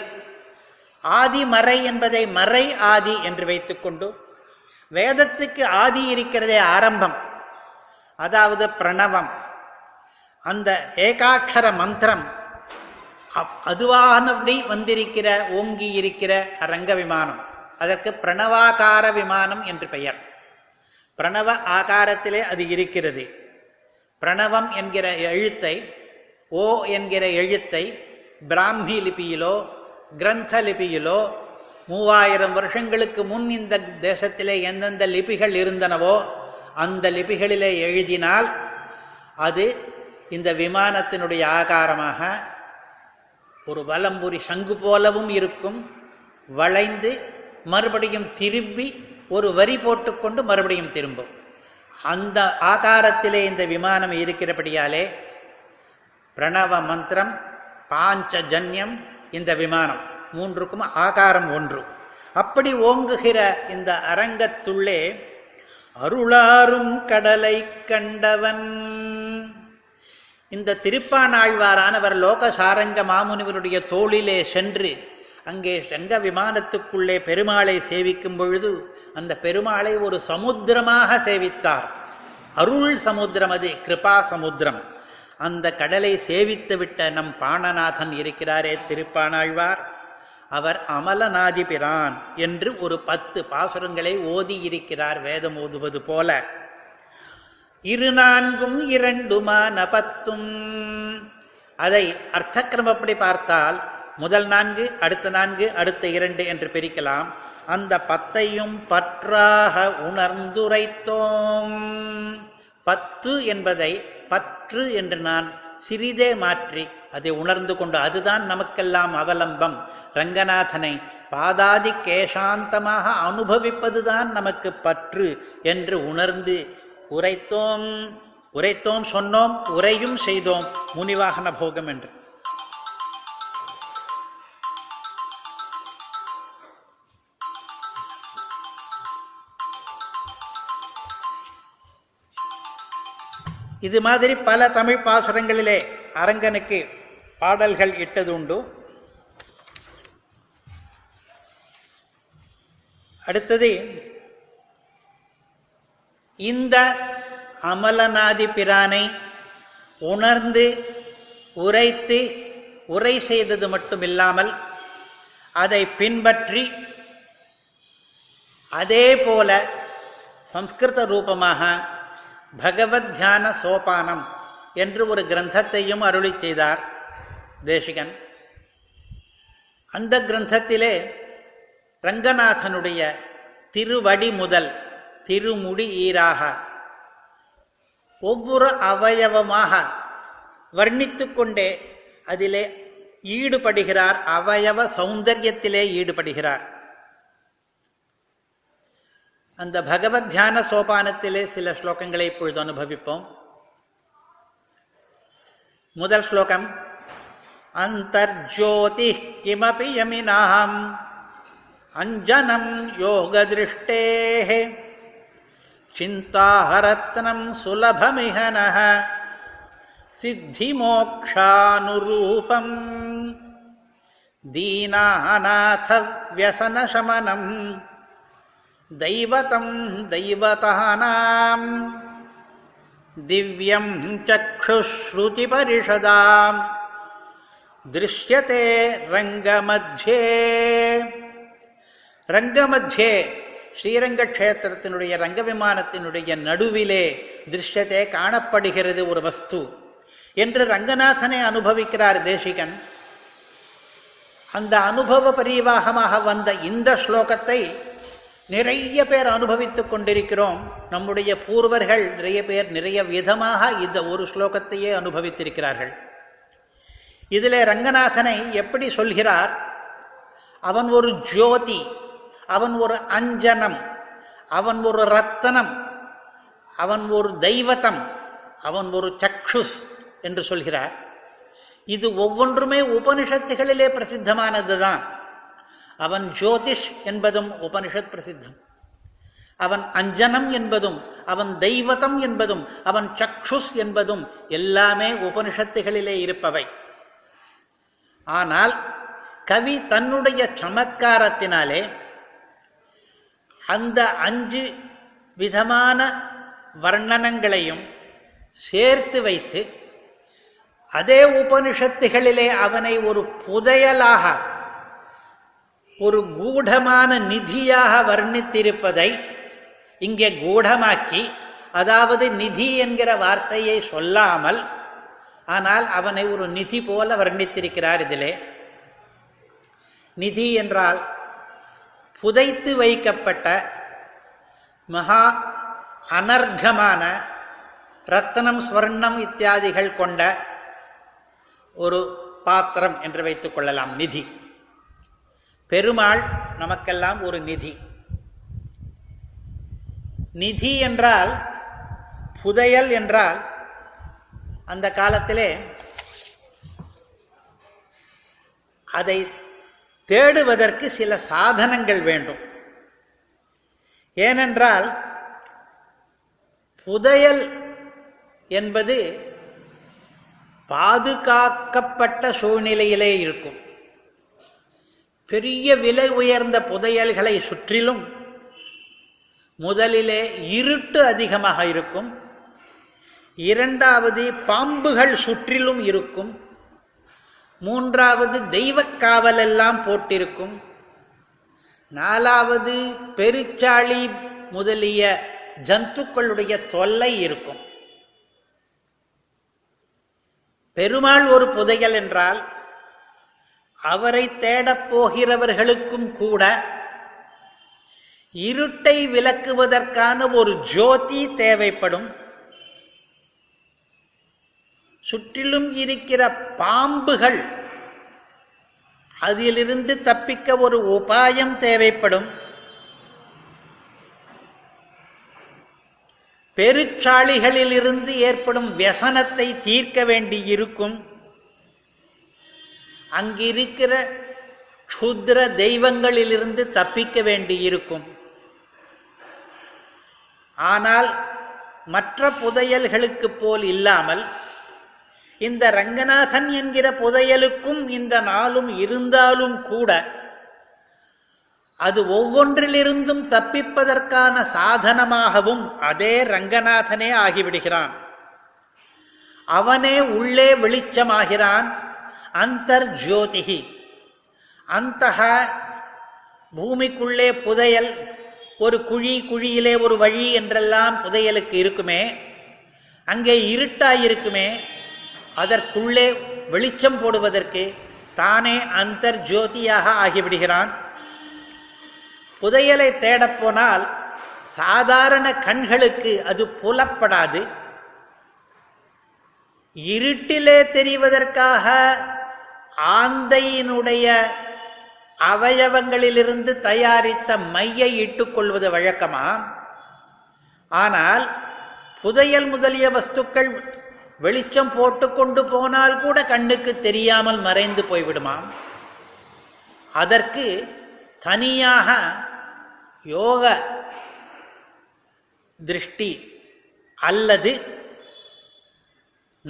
ஆதி மறை என்பதை மறை ஆதி என்று வைத்துக்கொண்டு வேதத்துக்கு ஆதி இருக்கிறதே ஆரம்பம் அதாவது பிரணவம். அந்த ஏகாட்சர மந்திரம் அதுவானபடி வந்திருக்கிற ஓங்கி இருக்கிற ரங்க விமானம். அதற்கு பிரணவாகார விமானம் என்று பெயர். பிரணவ ஆகாரத்திலே அது இருக்கிறது. பிரணவம் என்கிற எழுத்தை ஓ என்கிற எழுத்தை பிராமி லிபியிலோ கிரந்த லிபியிலோ மூவாயிரம் வருஷங்களுக்கு முன் இந்த தேசத்திலே எந்தெந்த லிபிகள் இருந்தனவோ அந்த லிபிகளிலே எழுதினால் அது இந்த விமானத்தினுடைய ஆகாரமாக ஒரு வலம்புரி சங்கு போலவும் இருக்கும். வளைந்து மறுபடியும் திரும்பி ஒரு வரி போட்டுக்கொண்டு மறுபடியும் திரும்பும். அந்த ஆகாரத்திலே இந்த விமானம் இருக்கிறபடியாலே பிரணவ மந்திரம் பாஞ்சஜன்யம் இந்த விமானம். மூன்றுக்கும் ஆகாரம் ஒன்று. அப்படி ஓங்குகிற இந்த அரங்கத்துள்ளே அருளாரும் கடலை கண்டவன். இந்த திருப்பானாழ்வாரானவர் லோகசாரங்க மாமுனிவருடைய தோளிலே சென்று அங்கே செங்க விமானத்துக்குள்ளே பெருமாளை சேவிக்கும் பொழுது அந்த பெருமாளை ஒரு சமுத்திரமாக சேவித்தார். அருள் சமுத்திரம் அது கிருபா சமுத்திரம். அந்த கடலை சேவித்து விட்ட நம் பாணநாதன் இருக்கிறாரே திருப்பானாழ்வார். அவர் அமலநாதிபிரான் என்று ஒரு பத்து பாசுரங்களை ஓதி இருக்கிறார் வேதம் ஓதுவது போல. இரு நான்கும் இரண்டுமான பத்தும் அதை அர்த்தக்கிரமப்படி பார்த்தால் முதல் நான்கு அடுத்த நான்கு அடுத்த இரண்டு என்று பிரிக்கலாம். அந்த பத்தையும் பற்றாக உணர்ந்துரைத்தோம். பத்து என்பதை பற்று என்று நான் சிறிதே மாற்றி அதை உணர்ந்து கொண்டு அதுதான் நமக்கெல்லாம் அவலம்பம். ரங்கநாதனை பாதாதி கேசாந்தமாக அனுபவிப்பதுதான் நமக்கு பற்று என்று உணர்ந்து உரைத்தோம் உரைத்தோம் சொன்னோம் உரையும் செய்தோம். முனிவாகன போகம் என்று. இது மாதிரி பல தமிழ் பாசுரங்களிலே அரங்கனுக்கு பாடல்கள் இட்டது உண்டு அடுத்தது இந்த அமலநாதி பிரானை உணர்ந்து உரைத்து உரை செய்தது மட்டுமில்லாமல் அதை பின்பற்றி அதே போல சம்ஸ்கிருத ரூபமாக பகவத் தியான சோபானம் என்று ஒரு கிரந்தத்தையும் அருளி செய்தார் தேசிகன். அந்த கிரந்தத்திலே ரங்கநாதனுடைய திருவடி முதல் திருமுடி ஈராக ஒவ்வொரு அவயவமாக வர்ணித்து கொண்டே அதிலே ஈடுபடுகிறார் அவயவ சௌந்தரியத்திலே ஈடுபடுகிறார். அந்த பகவத் தியான சோபானத்திலே சில ஸ்லோகங்களை இப்பொழுது அனுபவிப்போம் முதல் ஸ்லோகம் அந்தர்ஜோதி கிமபி யமினாம் அஞ்சனம் யோகதிருஷ்டே சிந்தாஹரத்னம் சுலபமிஹனः சித்திமோக்ஷானுரூபம் தீனாநாத வியசனசமனம் दैवतं दैवतानां दिव्यं चक्षुश्रुतिपरिषदां दृश्यते ரங்கமத்தியே ரங்கமத்தியே ஸ்ரீரங்க க்ஷேத்திரத்தினுடைய ரங்க விமானத்தினுடைய நடுவிலே திருஷ்யத்தை காணப்படுகிறது ஒரு வஸ்து என்று ரங்கநாதனை அனுபவிக்கிறார் தேசிகன் அந்த அனுபவ பரிவாகமாக வந்த இந்த ஸ்லோகத்தை நிறைய பேர் அனுபவித்துக் கொண்டிருக்கிறோம். நம்முடைய பூர்வர்கள் நிறைய பேர் நிறைய விதமாக இந்த ஒரு ஸ்லோகத்தையே அனுபவித்திருக்கிறார்கள். இதில் ரங்கநாதனை எப்படி சொல்கிறார்? அவன் ஒரு ஜோதி அவன் ஒரு அஞ்சனம் அவன் ஒரு ரத்தனம் அவன் ஒரு தெய்வத்தம் அவன் ஒரு சக்ஷுஸ் என்று சொல்கிறார். இது ஒவ்வொன்றுமே உபனிஷத்துகளிலே பிரசித்தமானது தான் அவன் ஜோதிஷ் என்பதும் உபனிஷத் பிரசித்தம். அவன் அஞ்சனம் என்பதும் அவன் தெய்வதம் என்பதும் அவன் சக்ஷுஸ் என்பதும் எல்லாமே உபனிஷத்துகளிலே இருப்பவை. ஆனால் கவி தன்னுடைய சமத்காரத்தினாலே அந்த அஞ்சு விதமான வர்ணனங்களையும் சேர்த்து வைத்து அதே உபனிஷத்துகளிலே அவனை ஒரு புதையலாக ஒரு கூடமான நிதியாக வர்ணித்திருப்பதை இங்கே கூடமாக்கி அதாவது நிதி என்கிற வார்த்தையை சொல்லாமல் ஆனால் அவனை ஒரு நிதி போல வர்ணித்திருக்கிறார் இதிலே. நிதி என்றால் புதைத்து வைக்கப்பட்ட மகா அனர்கமான ரத்தனம் ஸ்வர்ணம் இத்தியாதிகள் கொண்ட ஒரு பாத்திரம் என்று வைத்துக் கொள்ளலாம். நிதி. பெருமாள் நமக்கெல்லாம் ஒரு நிதி. நிதி என்றால் புதையல் என்றால் அந்த காலத்திலே அதை தேடுவதற்கு சில சாதனங்கள் வேண்டும். ஏனென்றால் புதையல் என்பது பாதுகாக்கப்பட்ட சூழ்நிலையிலே இருக்கும். பெரிய விலை உயர்ந்த புதையல்களை சுற்றிலும் முதலிலே இருட்டு அதிகமாக இருக்கும். இரண்டாவது பாம்புகள் சுற்றிலும் இருக்கும். மூன்றாவது தெய்வக்காவல் எல்லாம் போட்டிருக்கும். நாலாவது பெருச்சாளி முதலிய ஜந்துக்களுடைய தொல்லை இருக்கும். பெருமாள் ஒரு புதையல் என்றால் அவரை தேடப் போகிறவர்களுக்கும் கூட இருட்டை விளக்குவதற்கான ஒரு ஜோதி தேவைப்படும். சுற்றிலும் இருக்கிற பாம்புகள் அதிலிருந்து தப்பிக்க ஒரு உபாயம் தேவைப்படும். பெருச்சாளிகளிலிருந்து ஏற்படும் வியசனத்தை தீர்க்க வேண்டி இருக்கும் அங்கிருக்கிற க்ஷுத்ர தெய்வங்களிலிருந்து தப்பிக்க வேண்டியிருக்கும். ஆனால் மற்ற புதையல்களுக்கு போல் இல்லாமல் இந்த ரங்கநாதன் என்கிற புதையலுக்கும் இந்த நாளும் இருந்தாலும் கூட அது ஒவ்வொன்றிலிருந்தும் தப்பிப்பதற்கான சாதனமாகவும் அதே ரங்கநாதனே ஆகிவிடுகிறான். அவனே உள்ளே வெளிச்சமாகிறான். அந்தர் ஜோதிகி அந்த பூமிக்குள்ளே புதையல் ஒரு குழி குழியிலே ஒரு வழி என்றெல்லாம் புதையலுக்கு இருக்குமே அங்கே இருட்டாயிருக்குமே அதற்குள்ளே வெளிச்சம் போடுவதற்கு தானே அந்தர் ஜோதியாக ஆகிவிடுகிறான். புதையலை தேடப்போனால் சாதாரண கண்களுக்கு அது புலப்படாது. இருட்டிலே தெரிவதற்காக ஆந்தையினுடைய அவயவங்களிலிருந்து தயாரித்த மையை இட்டுக்கொள்வது வழக்கமா? ஆனால் புதையல் முதலிய வஸ்துக்கள் வெளிச்சம் போட்டு கொண்டு போனால் கூட கண்ணுக்கு தெரியாமல் மறைந்து போய்விடுமாம் அதற்கு தனியாக யோக திருஷ்டி அல்லது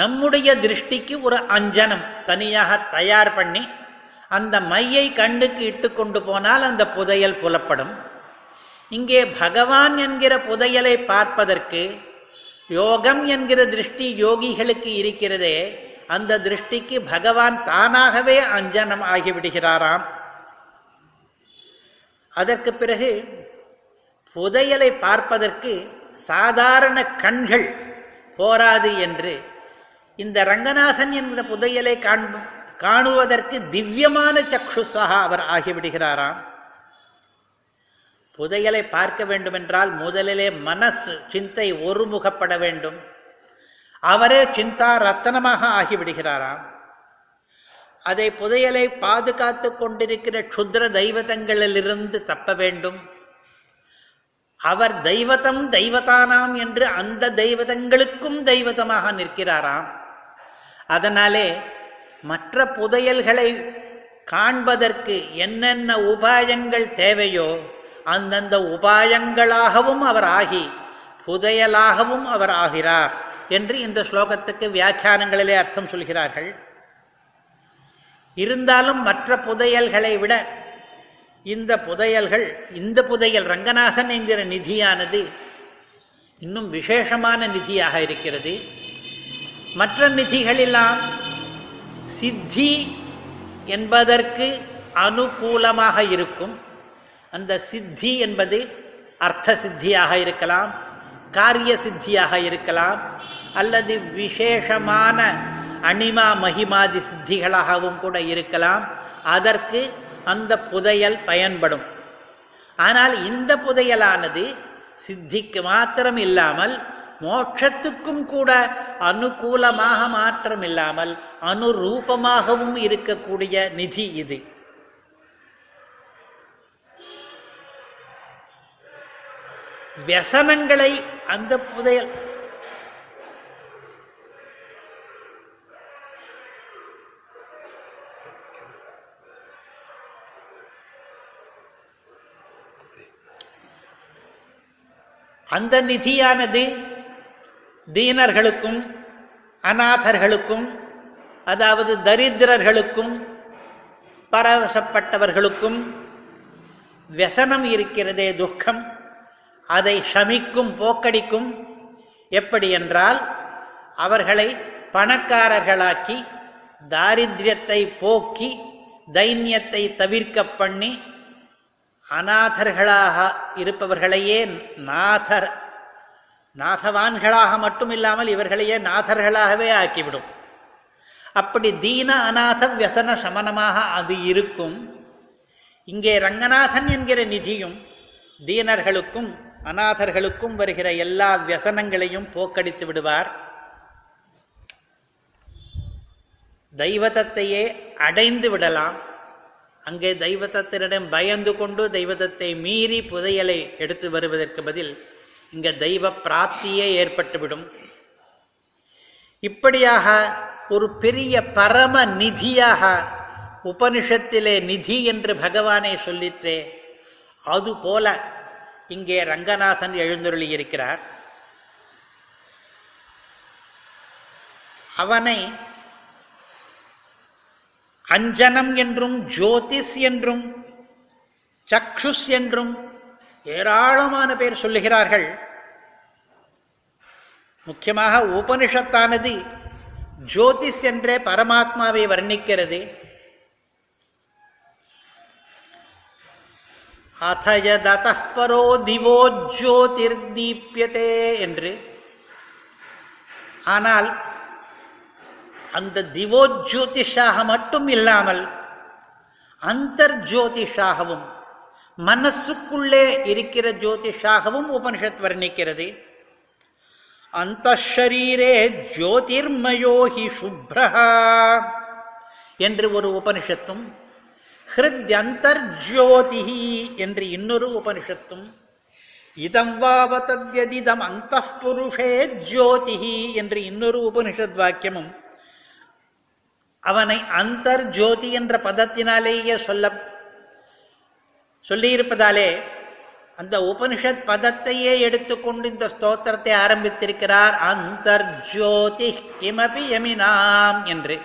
நம்முடைய திருஷ்டிக்கு ஒரு அஞ்சனம் தனியாக தயார் பண்ணி அந்த மையை கண்ணுக்கு இட்டு கொண்டு போனால் அந்த புதையல் புலப்படும். இங்கே பகவான் என்கிற புதையலை பார்ப்பதற்கு யோகம் என்கிற திருஷ்டி யோகிகளுக்கு இருக்கிறதே அந்த திருஷ்டிக்கு பகவான் தானாகவே அஞ்சனம் ஆகிவிடுகிறாராம். அதற்கு பிறகு புதையலை பார்ப்பதற்கு சாதாரண கண்கள் போராது என்று இந்த ரங்கநாதன் என்கிற புதையலை காண்ப காணுவதற்கு திவ்யமான சக்ஷுசாக அவர் ஆகிவிடுகிறாராம். புதையலை பார்க்க வேண்டுமென்றால் முதலிலே மனசு சிந்தை ஒருமுகப்பட வேண்டும். அவரே சிந்தா ரத்தனமாக ஆகிவிடுகிறாராம். அதை புதையலை பாதுகாத்து கொண்டிருக்கிற க்ஷுத்ர தெய்வதங்களிலிருந்து தப்ப வேண்டும். அவர் தெய்வதம் தெய்வதானாம் என்று அந்த தெய்வதங்களுக்கும் தெய்வதமாக நிற்கிறாராம். அதனாலே மற்ற புதையல்களை காண்பதற்கு என்னென்ன உபாயங்கள் தேவையோ அந்தந்த உபாயங்களாகவும் அவர் ஆகி புதையலாகவும் அவர் ஆகிறார் என்று இந்த ஸ்லோகத்துக்கு வியாக்கியானங்களிலே அர்த்தம் சொல்கிறார்கள். இருந்தாலும் மற்ற புதையல்களை விட இந்த புதையல்கள் இந்த புதையல் ரங்கநாதன் என்கிற நிதியானது இன்னும் விசேஷமான நிதியாக இருக்கிறது. மற்ற நிதிகளெல்லாம் சித்தி என்பதற்கு அனுகூலமாக இருக்கும். அந்த சித்தி என்பது அர்த்த சித்தியாக இருக்கலாம் காரிய சித்தியாக இருக்கலாம் அல்லது விசேஷமான அனிமா மகிமாதி சித்திகளாகவும் கூட இருக்கலாம். அதற்கு அந்த புதையல் பயன்படும். ஆனால் இந்த புதையலானது சித்திக்கு மாத்திரம் இல்லாமல் மோட்சத்துக்கும் கூட அனுகூலமாக மாற்றம் இல்லாமல் அனுரூபமாகவும் இருக்கக்கூடிய நிதி இது. வியசனங்களை அந்த புதையல். அந்த நிதியானது தீனர்களுக்கும் அநாதர்களுக்கும் அதாவது தரித்திரர்களுக்கும் பரவசப்பட்டவர்களுக்கும் व्यசனம் இருக்கிறதே துக்கம். அதை ஷமிக்கும் போக்கடிக்கும். எப்படி என்றால் அவர்களை பணக்காரர்களாக்கி தாரித்யத்தை போக்கி தைன்யத்தை தவிர்க்க பண்ணி அநாதர்களாக இருப்பவர்களையே நாதர் நாதவான்களாக மட்டும் இல்லாமல் இவர்களையே நாதர்களாகவே ஆக்கிவிடும். அப்படி தீன அநாத வியசன சமனமாக அது இருக்கும். இங்கே ரங்கநாதன் என்கிற நிதியும் தீனர்களுக்கும் அநாதர்களுக்கும் வருகிற எல்லா வியசனங்களையும் போக்கடித்து விடுவார். தெய்வதத்தையே அடைந்து விடலாம். அங்கே தெய்வதத்தினிடம் பயந்து கொண்டு தெய்வதத்தை மீறி புதையலை எடுத்து வருவதற்கு பதில் இங்க தெய்வ பிராப்தியே ஏற்பட்டுவிடும். இப்படியாக ஒரு பெரிய பரம நிதியாக உபனிஷத்திலே நிதி என்று பகவானே சொல்லிற்றே அதுபோல இங்கே ரங்கநாதன் எழுந்தருளி இருக்கிறார் அவனை அஞ்சனம் என்றும் ஜோதிஷ் என்றும் சக்ஷுஸ் என்றும் ஏராளமான பேர் சொல்லுகிறார்கள். முக்கியமாக உபனிஷத்தானது ஜோதிஷ் என்றே பரமாத்மாவை வர்ணிக்கிறது. அத்தயதோ திவோ ஜோதிர்தீப்யதே என்று. ஆனால் அந்த திவோஜோதிஷாக மட்டும் இல்லாமல் அந்தர்ஜோதிஷாகவும் மனசுக்குள்ளே இருக்கிற ஜோதிஷாகவும் உபனிஷத் வர்ணிக்கிறது. அந்த ஷரீரே ஜோதிர்மயோஹி சுப்ரஹா என்று ஒரு உபனிஷத்தும் ஹிருத்யந்தர்ஜோதிஹி என்று இன்னொரு உபனிஷத்தும் இதம் வாவதத்யதிதம் அந்த புருஷே ஜோதிஹி என்று இன்னொரு உபனிஷத் வாக்கியமும் அவனை அந்தர் ஜோதி என்ற பதத்தினாலேயே சொல்ல சொல்லியிருப்பதாலே அந்த உபனிஷத் பதத்தையே எடுத்துக்கொண்டு இந்த ஸ்தோத்திரத்தை ஆரம்பித்திருக்கிறார். அந்தர்ஜோதி கிமபி யமினாம் என்று.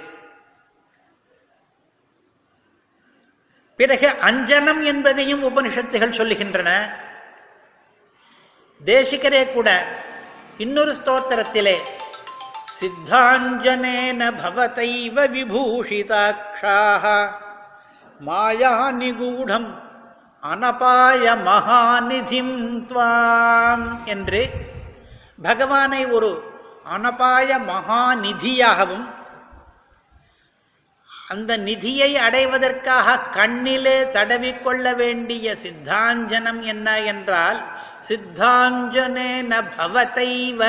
பிறகு அஞ்சனம் என்பதையும் உபனிஷத்துகள் சொல்லுகின்றன. தேசிகரே கூட இன்னொரு ஸ்தோத்திரத்திலே சித்தாஞ்சனேன பவதைவ விபூஷிதாட்சாக மாயா நிகூடம் அனபாய மகாநிதிம் துவாம் என்று பகவானை ஒரு அனபாய மகாநிதியாகவும் அந்த நிதியை அடைவதற்காக கண்ணிலே தடவிக்கொள்ள வேண்டிய சித்தாஞ்சனம் என்ன என்றால் சித்தாஞ்சனேன பவதைவ.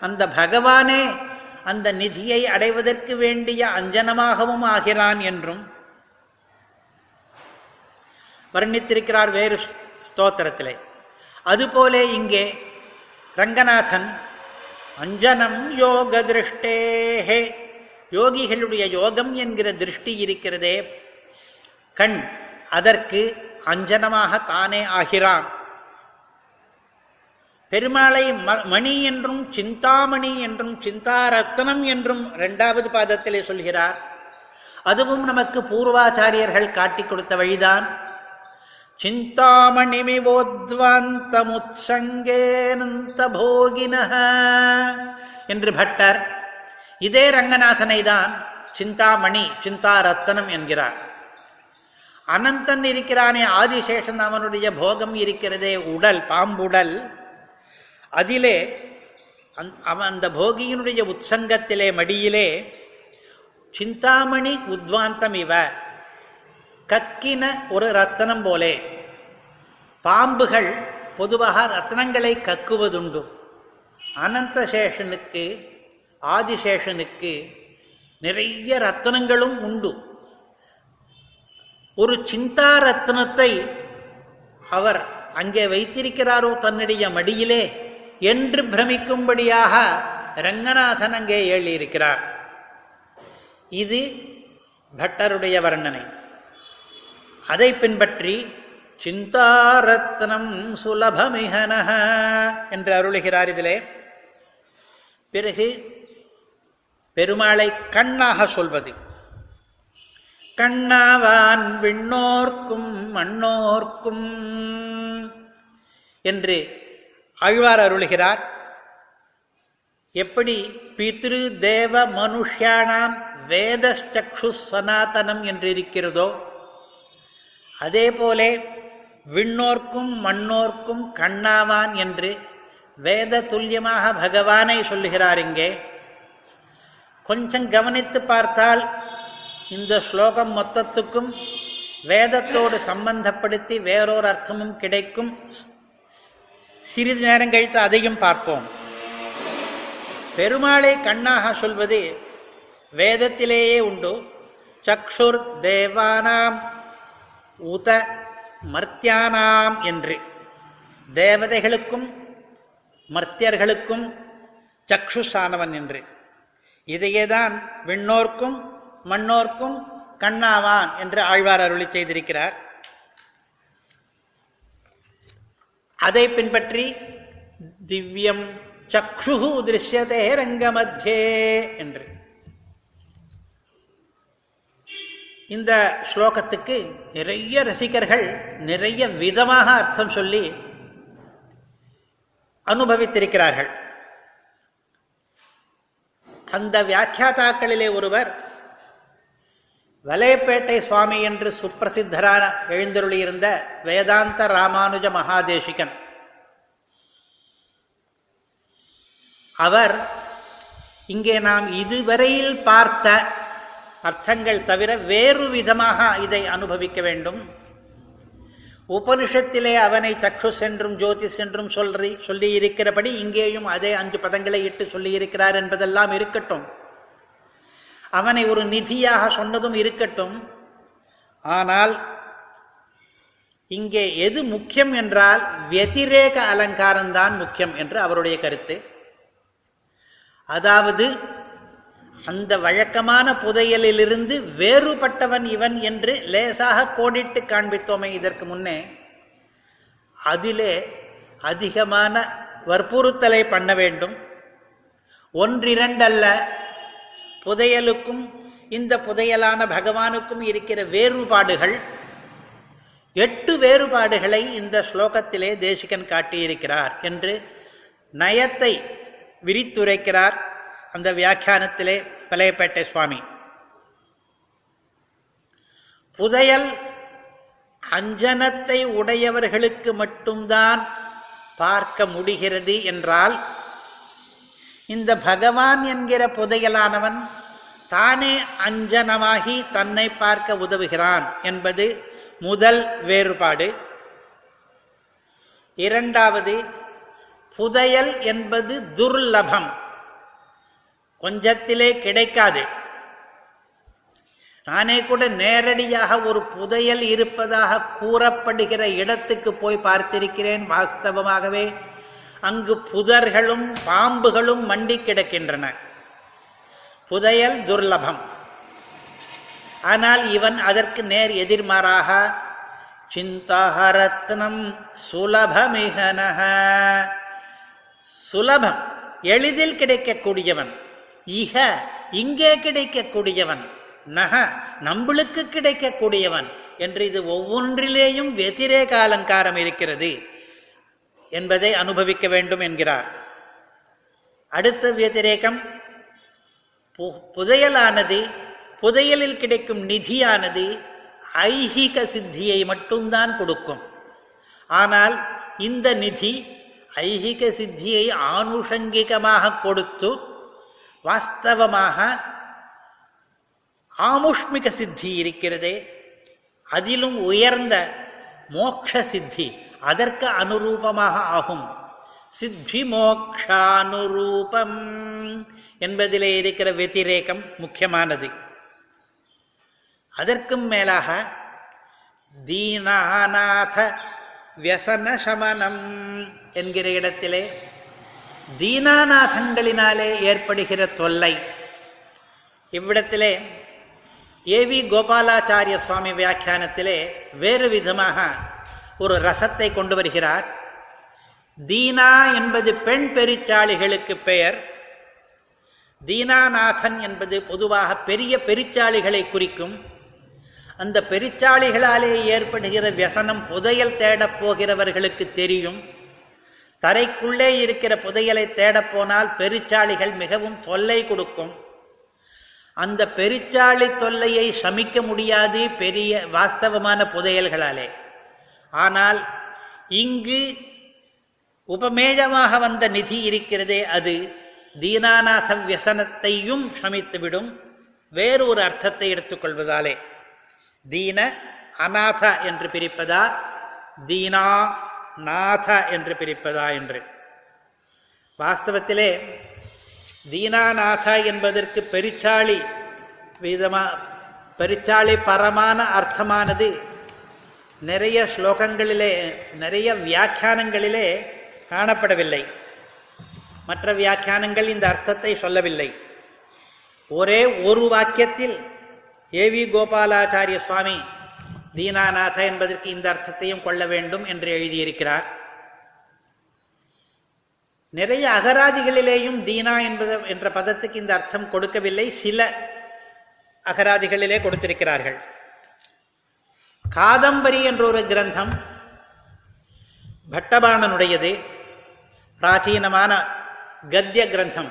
அந்த பகவானே அந்த நிதியை அடைவதற்கு வேண்டிய அஞ்சனமாகவும் ஆகிறான் என்றும் வர்ணித்திருக்கிறார் வேறு ஸ்தோத்திரத்திலே. அதுபோலே இங்கே ரங்கநாதன் அஞ்சனம் யோக திருஷ்டேஹே யோகிகளுடைய யோகம் என்கிற திருஷ்டி இருக்கிறதே. கண் அதற்கு அஞ்சனமாக தானே ஆகிறான். பெருமாளை மணி என்றும் சிந்தாமணி என்றும் சிந்தாரத்னம் என்றும் இரண்டாவது பாதத்திலே சொல்கிறார். அதுவும் நமக்கு பூர்வாச்சாரியர்கள் காட்டிக் கொடுத்த வழிதான். சிந்தாமணிமிவோத்வாந்தமுத்சங்கேனந்த போகின என்று பட்டர். இதே ரங்கநாதனை தான் சிந்தாமணி சிந்தா ரத்தனம் என்கிறார். அனந்தன் இருக்கிறானே ஆதிசேஷன் அவனுடைய போகம் இருக்கிறதே உடல் பாம்புடல். அதிலே அவன் அந்த போகியினுடைய உற்சங்கத்திலே மடியிலே சிந்தாமணி உத்வாந்தம் இவ. கக்கின ஒரு ரத்தனம் போலே. பாம்புகள் பொதுவாக ரத்னங்களை கக்குவதுண்டு. அனந்த சேஷனுக்கு ஆதிசேஷனுக்கு நிறைய ரத்தனங்களும் உண்டு. ஒரு சிந்தா ரத்னத்தை அவர் அங்கே வைத்திருக்கிறாரோ தன்னுடைய மடியிலே என்று பிரமிக்கும்படியாக ரங்கநாதன் அங்கே எழுதியிருக்கிறார் இது பட்டருடைய வர்ணனை. அதை பின்பற்றி சிந்தாரத்னம் சுலபமிகனக என்று அருளுகிறார் இதிலே. பிறகு பெருமாளை கண்ணாக சொல்வது. கண்ணாவான் விண்ணோர்க்கும் மண்ணோர்க்கும் என்று ஆழ்வார் அருளுகிறார். எப்படி? பித்ரு தேவ மனுஷியானாம் வேதச்சக்ஷு சனாதனம் என்று இருக்கிறதோ அதே போலே விண்ணோர்க்கும் மண்ணோர்க்கும் கண்ணாவான் என்று வேத துல்லியமாக பகவானை சொல்லுகிறார் இங்கே. கொஞ்சம் கவனித்து பார்த்தால் இந்த ஸ்லோகம் மொத்தத்துக்கும் வேதத்தோடு சம்பந்தப்படுத்தி வேறொரு அர்த்தமும் கிடைக்கும். சிறிது நேரம் கழித்து அதையும் பார்ப்போம். பெருமாளை கண்ணாக சொல்வது வேதத்திலேயே உண்டு. சக்ஷுர் தேவானாம் உத மர்த்தியானாம் என்று. தேவதைகளுக்கும் மர்த்தியர்களுக்கும் சக்ஷுசானவன் என்று. இதையேதான் விண்ணோர்க்கும் மண்ணோர்க்கும் கண்ணாவான் என்று ஆழ்வார் அருளி செய்திருக்கிறார். அதை பின்பற்றி திவ்யம் சக்ஷு திருஷ்யதே ரங்கமத்தியே என்று. இந்த ஸ்லோகத்துக்கு நிறைய ரசிகர்கள் நிறைய விதமாக அர்த்தம் சொல்லி அனுபவித்திருக்கிறார்கள். அந்த வியாக்கியாதாக்களிலே ஒருவர் வலையப்பேட்டை சுவாமி என்று சுப்பிரசித்தரான எழுந்தருளியிருந்த வேதாந்த ராமானுஜ மகாதேசிகன். அவர் இங்கே நாம் இதுவரையில் பார்த்த அர்த்தங்கள் தவிர வேறு விதமாக இதை அனுபவிக்க வேண்டும். உபனிஷத்திலே அவனை சக்ஷுஸ் என்றும் ஜோதிஷ் என்றும் சொல்லி சொல்லி இருக்கிறபடி இங்கேயும் அதே அஞ்சு பதங்களை இட்டு சொல்லி இருக்கிறார் என்பதெல்லாம் இருக்கட்டும். அவனை ஒரு நிதியாக சொன்னதும் இருக்கட்டும். ஆனால் இங்கே எது முக்கியம் என்றால் வெதிரேக அலங்காரம்தான் முக்கியம் என்று அவருடைய கருத்து. அதாவது அந்த வழக்கமான புதையலிலிருந்து வேறுபட்டவன் இவன் என்று லேசாக கோடிட்டு காண்பித்தோமே இதற்கு முன்னே. அதிலே அதிகமான வற்புறுத்தலை பண்ண வேண்டும். ஒன்றிரண்டல்ல புதையலுக்கும் இந்த புதையலான பகவானுக்கும் இருக்கிற வேறுபாடுகள் எட்டு வேறுபாடுகளை இந்த ஸ்லோகத்திலே தேசிகன் காட்டியிருக்கிறார் என்று நயத்தை விரித்துரைக்கிறார். அந்த வியாக்கியானத்திலே பழையப்பேட்டை சுவாமி. புதையல் அஞ்சனத்தை உடையவர்களுக்கு மட்டும்தான் பார்க்க முடிகிறது என்றால் இந்த பகவான் என்கிற புதையலானவன் தானே அஞ்சனமாகி தன்னை பார்க்க உதவுகிறான் என்பது முதல் வேறுபாடு. இரண்டாவது புதையல் என்பது துர்லபம். கொஞ்சத்திலே கிடைக்காது. நானே கூட நேரடியாக ஒரு புதையல் இருப்பதாக கூறப்படுகிற இடத்துக்கு போய் பார்த்திருக்கிறேன் வாஸ்தவமாகவே. அங்கு புதர்களும் பாம்புகளும் மண்டி கிடக்கின்றன. புதையல் துர்லபம். ஆனால் இவன் அதற்கு நேர் எதிர்மாறாக சிந்தாரத்னம் சுலபமிகனக சுலபம் எளிதில் கிடைக்கக்கூடியவன். இக இங்கே கிடைக்கக்கூடியவன். நக நம்மளுக்கு கிடைக்கக்கூடியவன். என்று இது ஒவ்வொன்றிலேயும் வெதிரேக அலங்காரம் இருக்கிறது என்பதை அனுபவிக்க வேண்டும் என்கிறார். அடுத்த வெதிரேகம் புதையலானது புதையலில் கிடைக்கும் நிதியானது ஐஹிக சித்தியை மட்டும்தான் கொடுக்கும். ஆனால் இந்த நிதி ஐஹிக சித்தியை ஆனுஷங்கிகமாக கொடுத்து வாஸ்தவமாக ஆமுஷ்மிக சித்தி இருக்கிறதே அதிலும் உயர்ந்த மோக்ஷ சித்தி அதற்கு அனுரூபமாக ஆகும். சித்தி மோக்ஷானுரூபம் என்பதிலே இருக்கிற வெத்திரேக்கம் முக்கியமானது. அதற்கும் மேலாக தீனாநாத வியசன சமனம் என்கிற இடத்திலே தீனாநாதங்களினாலே ஏற்படுகிற தொல்லை. இவ்விடத்திலே ஏவி கோபாலாச்சாரிய சுவாமி வியாக்கியானத்திலே வேறு விதமாக ஒரு ரசத்தை கொண்டு வருகிறார். தீனா என்பது பெண் பெருச்சாளிகளுக்கு பெயர். தீனாநாதன் என்பது பொதுவாக பெரிய பெருச்சாளிகளை குறிக்கும். அந்த பெருச்சாளிகளாலே ஏற்படுகிற வியசனம் புதையல் தேடப் போகிறவர்களுக்கு தெரியும். தரைக்குள்ளே இருக்கிற புதையலை தேடப்போனால் பெருச்சாளிகள் மிகவும் தொல்லை கொடுக்கும். அந்த பெருச்சாளி தொல்லையை சமிக்க முடியாது பெரிய வாஸ்தவமான புதையல்களாலே. ஆனால் இங்கு உபமேயமாக வந்த நிதி இருக்கிறதே அது. தீனாநாத வியசனத்தையும் சமித்துவிடும். வேறு ஒரு அர்த்தத்தை எடுத்துக்கொள்வதாலே. தீன அநாத என்று பிரிப்பதா? தீனா நாத என்று பிரிப்பதா என்று. வாஸ்தவத்திலே தீனாநாத என்பதற்கு பெருச்சாளி விதமா பெரிச்சாளி பரமான அர்த்தமானது நிறைய ஸ்லோகங்களிலே நிறைய வியாக்கியானங்களிலே காணப்படவில்லை. மற்ற வியாக்கியானங்கள் இந்த அர்த்தத்தை சொல்லவில்லை. ஒரே ஒரு வாக்கியத்தில் ஏவி கோபாலாச்சாரிய சுவாமி தீனாநாத என்பதற்கு இந்த அர்த்தத்தையும் கொள்ள வேண்டும் என்று எழுதியிருக்கிறார். நிறைய அகராதிகளிலேயும் தீனா என்பது என்ற பதத்துக்கு இந்த அர்த்தம் கொடுக்கவில்லை. சில அகராதிகளிலே கொடுத்திருக்கிறார்கள். காதம்பரி என்ற ஒரு கிரந்தம் பட்டபாணனுடையது. பிராச்சீனமான கத்திய கிரந்தம்.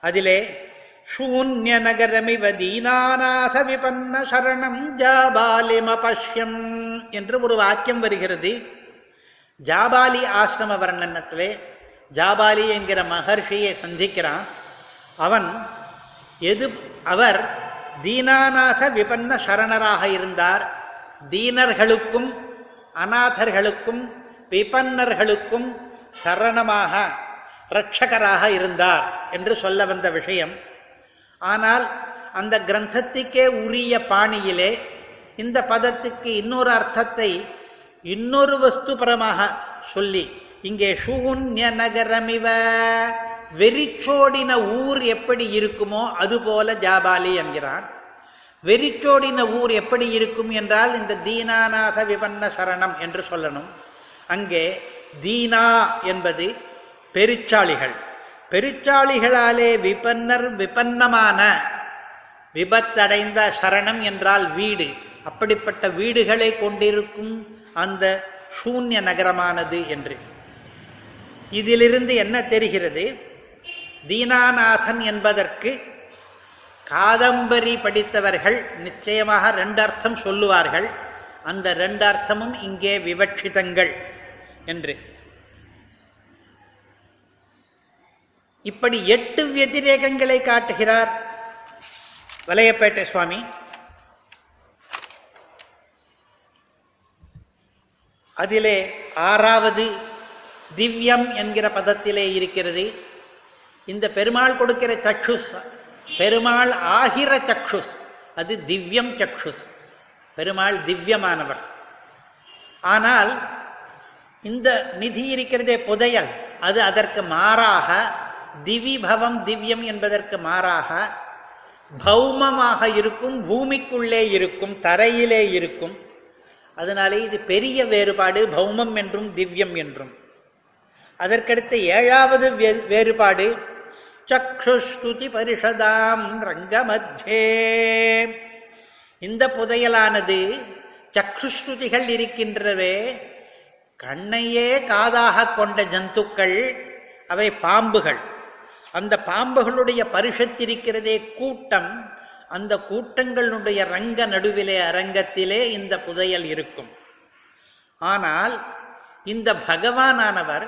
அதிலே சூன்ய நகரமிவ தீனாநாத விபன்ன சரணம் ஜாபாலிமபஷ்யம் என்று ஒரு வாக்கியம் வருகிறது. ஜாபாலி ஆசிரம வர்ணனத்திலே ஜாபாலி என்கிற மகர்ஷியை சந்திக்கிறான். அவன் எது அவர் தீனாநாத விபன்ன சரணராக இருந்தார். தீனர்களுக்கும் அநாதர்களுக்கும் விபன்னர்களுக்கும் சரணமாக இரட்சகராக இருந்தார் என்று சொல்ல வந்த விஷயம். ஆனால் அந்த கிரந்தத்துக்கே உரிய பாணியிலே இந்த பதத்துக்கு இன்னொரு அர்த்தத்தை இன்னொரு வஸ்துபரமாக சொல்லி இங்கே சுகுண்ய நகரமிவ வெறிச்சோடின ஊர் எப்படி இருக்குமோ அதுபோல ஜாபாலி என்கிறான். வெறிச்சோடின ஊர் எப்படி இருக்கும் என்றால் இந்த தீனாநாத விபன்ன சரணம் என்று சொல்லணும். அங்கே தீனா என்பது பெருச்சாளிகள். பெருச்சாளிகளாலே விபன்னர் விபன்னமான விபத்தடைந்த சரணம் என்றால் வீடு. அப்படிப்பட்ட வீடுகளை கொண்டிருக்கும் அந்த சூன்ய நகரமானது என்று. இதிலிருந்து என்ன தெரிகிறது? தீனாநாதன் என்பதற்கு காதம்பரி படித்தவர்கள் நிச்சயமாக ரெண்டு அர்த்தம் சொல்லுவார்கள். அந்த ரெண்டு அர்த்தமும் இங்கே விவட்சிதங்கள் என்று. இப்படி எட்டு வெதிரேகங்களை காட்டுகிறார் வலையப்பேட்டை சுவாமி. அதிலே ஆறாவது திவ்யம் என்கிற பதத்திலே இருக்கிறது. இந்த பெருமாள் கொடுக்கிற சக்ஷுஸ் பெருமாள் ஆகிற சக்ஷுஸ் அது திவ்யம் சக்ஷுஸ். பெருமாள் திவ்யமானவர். ஆனால் இந்த நிதி இருக்கிறதே புதையல் அது அதற்கு மாறாக திவிபவம் திவ்யம் என்பதற்கு மாறாக பௌமமாக இருக்கும் பூமிக்குள்ளே இருக்கும் தரையிலே இருக்கும். அதனாலே இது பெரிய வேறுபாடு பௌமம் என்றும் திவ்யம் என்றும். அதற்கடுத்த ஏழாவது வே- வேறுபாடு சக்ஷுஸ்துதி பரிஷதாம் ரங்கமத்தியே இந்த புதையலானது சக்ஷுஸ்ருதிகள் இருக்கின்றவே கண்ணையே காதாக கொண்ட ஜந்துக்கள் அவை பாம்புகள். அந்த பாம்புகளுடைய பரிஷத்திருக்கிறதே கூட்டம் அந்த கூட்டங்களுடைய ரங்க நடுவிலே அரங்கத்திலே இந்த புதையல் இருக்கும். ஆனால் இந்த பகவானானவர்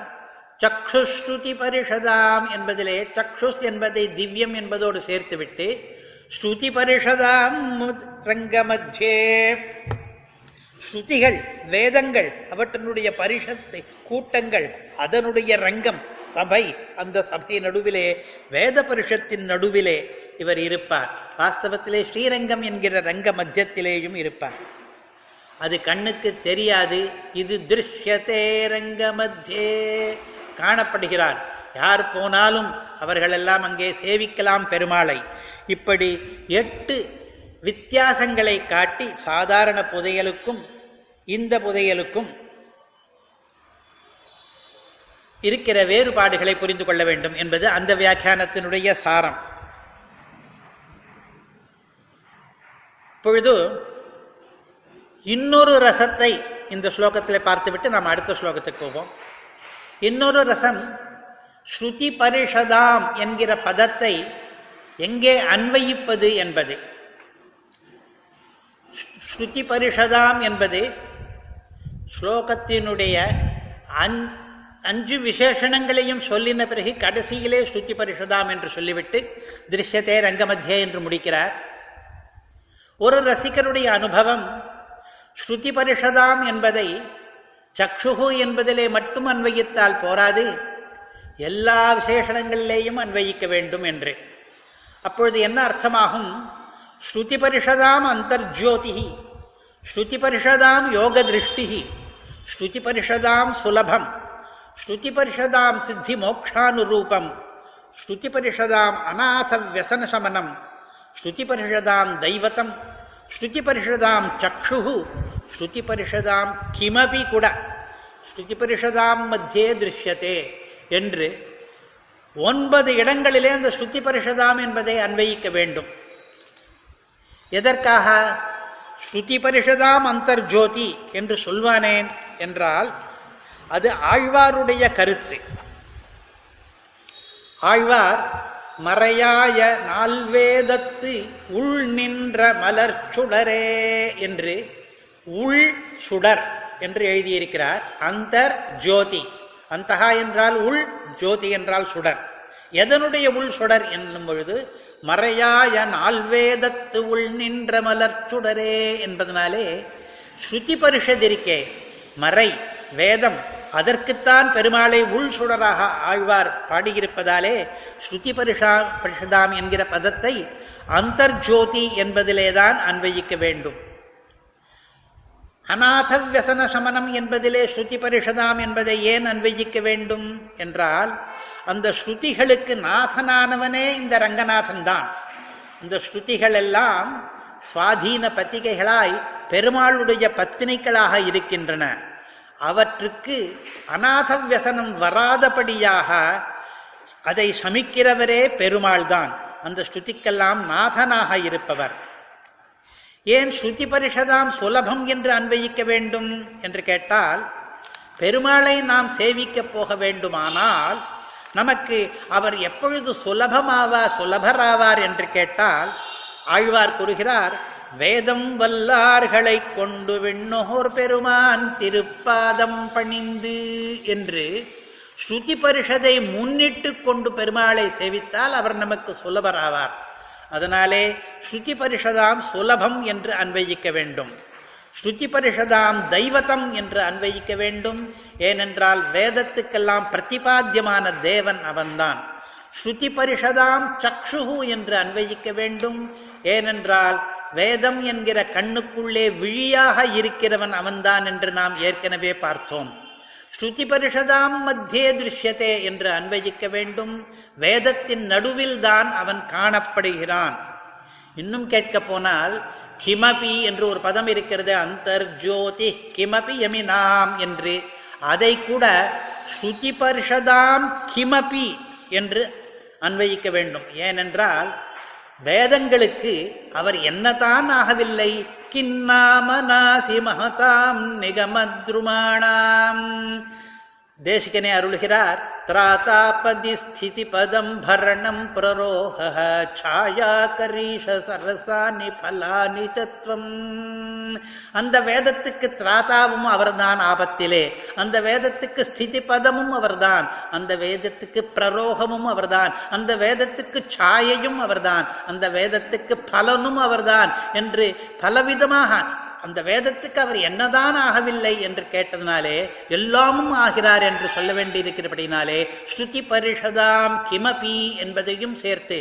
சக்ஷுஸ்ருதி பரிஷதாம் என்பதிலே சக்ஷுஸ் என்பதை திவ்யம் என்பதோடு சேர்த்துவிட்டு ஸ்ருதி பரிஷதாம் ரங்க ரங்கமத்தியே ஸ்ருதிகள் வேதங்கள் அவற்றினுடைய பரிஷத்து கூட்டங்கள் அதனுடைய ரங்கம் சபை அந்த சபை நடுவிலே வேத பரிஷத்தின் நடுவிலே இவர் இருப்பார். வாஸ்தவத்திலே ஸ்ரீரங்கம் என்கிற ரங்க மத்தியத்திலேயும் இருப்பார். அது கண்ணுக்கு தெரியாது இது திருஷ்யத்தே ரங்க மத்தியே காணப்படுகிறார். யார் போனாலும் அவர்களெல்லாம் அங்கே சேவிக்கலாம் பெருமாளை. இப்படி எட்டு வித்தியாசங்களை காட்டி சாதாரண புதையலுக்கும் இந்த புதையலுக்கும் இருக்கிற வேறுபாடுகளை புரிந்து கொள்ள வேண்டும் என்பது அந்த வியாக்கியானத்தினுடைய சாரம். இப்பொழுது இன்னொரு ரசத்தை இந்த ஸ்லோகத்தில் பார்த்துவிட்டு நாம் அடுத்த ஸ்லோகத்துக்கு போவோம். இன்னொரு ரசம் ஸ்ருதி பரிஷதாம் என்கிற பதத்தை எங்கே அன்வயிப்பது என்பது. ஸ்ருதி பரிஷதாம் என்பது ஸ்லோகத்தினுடைய அஞ் அஞ்சு விசேஷணங்களையும் சொல்லின பிறகு கடைசியிலே ஸ்ருதி பரிஷதாம் என்று சொல்லிவிட்டு திருஷ்யத்தே ரங்கமத்தியே என்று முடிக்கிறார். ஒரு ரசிகருடைய அனுபவம் ஸ்ருதி பரிஷதாம் என்பதை சக்ஷுகு என்பதிலே மட்டும் அன்வயித்தால் போராது எல்லா விசேஷணங்களிலேயும் அன்வயிக்க வேண்டும் என்று. அப்பொழுது என்ன அர்த்தமாகும்? ஸ்ருதி பரிஷதாம் அந்தர்ஜோதி ஸ்ருதி பரிஷதாம் யோக திருஷ்டி ஸ்ருதி பரிஷதாம் சுலபம். ஸ்ருதி பரிஷதாம் சித்தி மோக்ஷானுரூபம் ஸ்ருதி பரிஷதாம் அநாத வியசன சமனம் ஸ்ருதி பரிஷதாம் தைவதம் ஸ்ருதி பரிஷதாம் சக்ஷு. ஸ்ருதி பரிஷதாம் கிமபி கூட. ஸ்ருதி பரிஷதாம் மத்தியே திருஷ்யத்தே என்று ஒன்பது இடங்களிலே அந்த ஸ்ருதி பரிஷதாம் என்பதை அன்வயிக்க வேண்டும். எதற்காக? ஸ்ருதி பரிஷதாம் அந்தர்ஜோதி என்று சொல்வானேன் என்றால் அது ஆழ்வாருடைய கருத்து. ஆழ்வார் மறையாய நால்வேதத்து உள் நின்ற மலர் சுடரே என்று உள் சுடர் என்று எழுதியிருக்கிறார். அந்தர் ஜோதி அந்தகா என்றால் உள் ஜோதி என்றால் சுடர். எதனுடைய உள் சுடர் என்னும் பொழுது மறையாய நால்வேதத்து உள் நின்ற மலர் சுடரே என்பதனாலே ஸ்ருதி பரிஷதிருக்கே மறை வேதம் அதற்குத்தான் பெருமாளை உள் சுடராக ஆழ்வார் பாடியிருப்பதாலே ஸ்ருதி பரிஷா பரிஷதாம் என்கிற பதத்தை அந்தர்ஜோதி என்பதிலேதான் அன்வயிக்க வேண்டும். அநாத வியசன சமனம் என்பதிலே ஸ்ருதி பரிஷதாம் என்பதை ஏன் அன்வயிக்க வேண்டும் என்றால் அந்த ஸ்ருதிகளுக்கு நாதனானவனே இந்த ரங்கநாதன் தான் இந்த ஸ்ருதிகள் எல்லாம் சுவாதீன பத்திகைகளாய் பெருமாளுடைய பத்தினிகளாக இருக்கின்றன. அவற்றுக்கு அநாத வியசனம் வராதபடியாக அதை சமிக்கிறவரே பெருமாள் தான் அந்த ஸ்ருதிக்கெல்லாம் நாதனாக இருப்பவர். ஏன் ஸ்ருதி பரிஷதாம் சுலபம் என்று அன்வயிக்க வேண்டும் என்று கேட்டால் பெருமாளை நாம் சேவிக்கப் போக வேண்டுமானால் நமக்கு அவர் எப்பொழுது சுலபமாவார் சுலபராவார் என்று கேட்டால் ஆழ்வார் கூறுகிறார் வேதம் வல்லார்களை கொண்டு விண்ணோர் பெருமான் திருப்பாதம் பணிந்து என்று ஸ்ருதி பரிஷதை முன்னிட்டு கொண்டு பெருமாளை சேவித்தால் அவர் நமக்கு சுலபராவார். அதனாலே ஸ்ருதி பரிஷதாம் சுலபம் என்று அன்வயிக்க வேண்டும். ஸ்ருதி பரிஷதாம் தெய்வதம் என்று அன்வயிக்க வேண்டும். ஏனென்றால் வேதத்துக்கெல்லாம் பிரதிபாத்தியமான தேவன் அவன்தான். ஸ்ருதி பரிஷதாம் சக்ஷுகு என்று அன்வயிக்க வேண்டும். ஏனென்றால் வேதம் என்கிற கண்ணுக்குள்ளே விழியாக இருக்கிறவன் அவன்தான் என்று நாம் ஏற்கனவே பார்த்தோம். ஸ்ருதி பரிஷதாம் மத்தியே திருஷ்யத்தே என்று அன்வயிக்க வேண்டும். வேதத்தின் நடுவில் தான் அவன் காணப்படுகிறான். இன்னும் கேட்க போனால் கிமபி என்று ஒரு பதம் இருக்கிறது அந்தர்ஜோதி கிமபி யமினாம் என்று. அதை கூட சுத்தி பரிஷதாம் கிமபி என்று அன்வயிக்க வேண்டும். ஏனென்றால் வேதங்களுக்கு அவர் என்னதான் ஆகவில்லை. கின்னாமநாசி மகதாம் நிகமத்ருமாணாம். தேசிகனே அருள்கிறார். திராதாபதி ஸ்திதி பதம் பரணம் பிரரோக சாயா கரீஷ சரசானி பலானி தத்துவம். அந்த வேதத்துக்கு திராதாவும் அவர்தான் ஆபத்திலே. அந்த வேதத்துக்கு ஸ்திதி பதமும் அவர்தான். அந்த வேதத்துக்கு பிரரோகமும் அவர்தான். அந்த வேதத்துக்கு சாயையும் அவர்தான். அந்த வேதத்துக்கு பலனும் அவர்தான் என்று பலவிதமாக அந்த வேதத்துக்கு அவர் என்னதான் ஆகவில்லை என்று கேட்டதினாலே எல்லாமும் ஆகிறார் என்று சொல்ல வேண்டியிருக்கிறபடினாலே ஸ்ருதி பரிஷதாம் கிமபி என்பதையும் சேர்த்து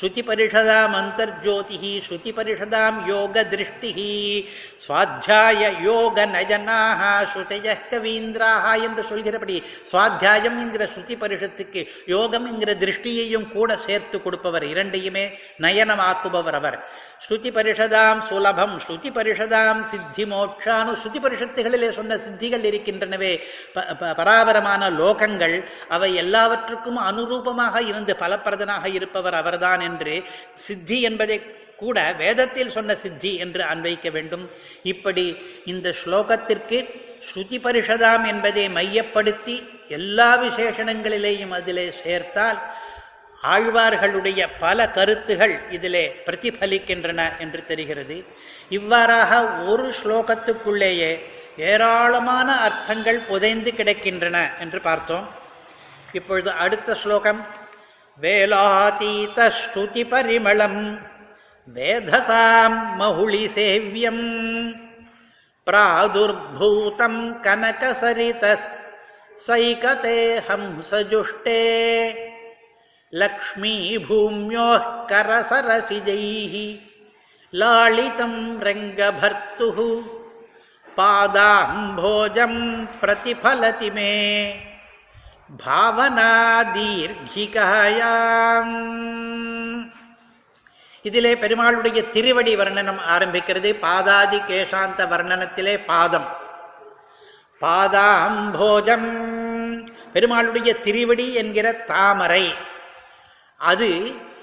ஸ்ருதி பரிஷதாம் அந்தர்ஜோதிஹி ஸ்ருதி பரிஷதாம் யோக திருஷ்டிஹி சுவாத்தியாய யோக நயனாக ஸ்ருதய கவீந்திராக என்று சொல்கிறபடி சுவாத்தியாயம் என்கிற ஸ்ருதி பரிஷத்துக்கு யோகம் என்கிற திருஷ்டியையும் கூட சேர்த்து கொடுப்பவர் இரண்டையுமே நயனமாக்குபவர் அவர். ஸ்ருதி பரிஷதாம் சுலபம் ஸ்ருதி பரிஷதாம் சித்தி மோட்சானு ஸ்ருதி பரிஷத்துகளிலே சொன்ன சித்திகள் இருக்கின்றனவே. பராபரமான லோகங்கள் அவை எல்லாவற்றுக்கும் அனுரூபமாக இருந்து பலப்பிரதனாக இருப்பவர் அவர்தான் என்று சித்தி என்பதை கூட வேதத்தில் சொன்ன சித்தி என்று அன்வைக்க வேண்டும். இப்படி இந்த ஸ்லோகத்திற்கு ஸ்ருதி பரிஷதாம் என்பதை மையப்படுத்தி எல்லா விசேஷணங்களிலேயும் அதிலே சேர்த்தால் ஆழ்வார்களுடைய பல கருத்துகள் இதிலே பிரதிபலிக்கின்றன என்று தெரிகிறது. இவ்வாறாக ஒரு ஸ்லோகத்துக்குள்ளேயே ஏராளமான அர்த்தங்கள் புதைந்து கிடக்கின்றன என்று பார்த்தோம். இப்பொழுது அடுத்த ஸ்லோகம். வேலாதீத ஸ்ருதி பரிமளம் வேதசாம் மகுளி சேவியம் பிராதுர்பூதம் கனகசரித சைகதே ஹம்சஜுஷ்டே लक्ष्मीभूम्योः करसरसिजैः लालितं रङ्गभर्तुः पादाम्भोजं प्रतिफलति मे பாவனாதீர்கிகாயாம் இதிலே பெருமாளுடைய திருவடி வர்ணனம் ஆரம்பிக்கிறது பாதாதி கேசாந்த வர்ணனத்திலே பாதம் பாதாம்போஜம் பெருமாளுடைய திருவடி என்கிற தாமரை அது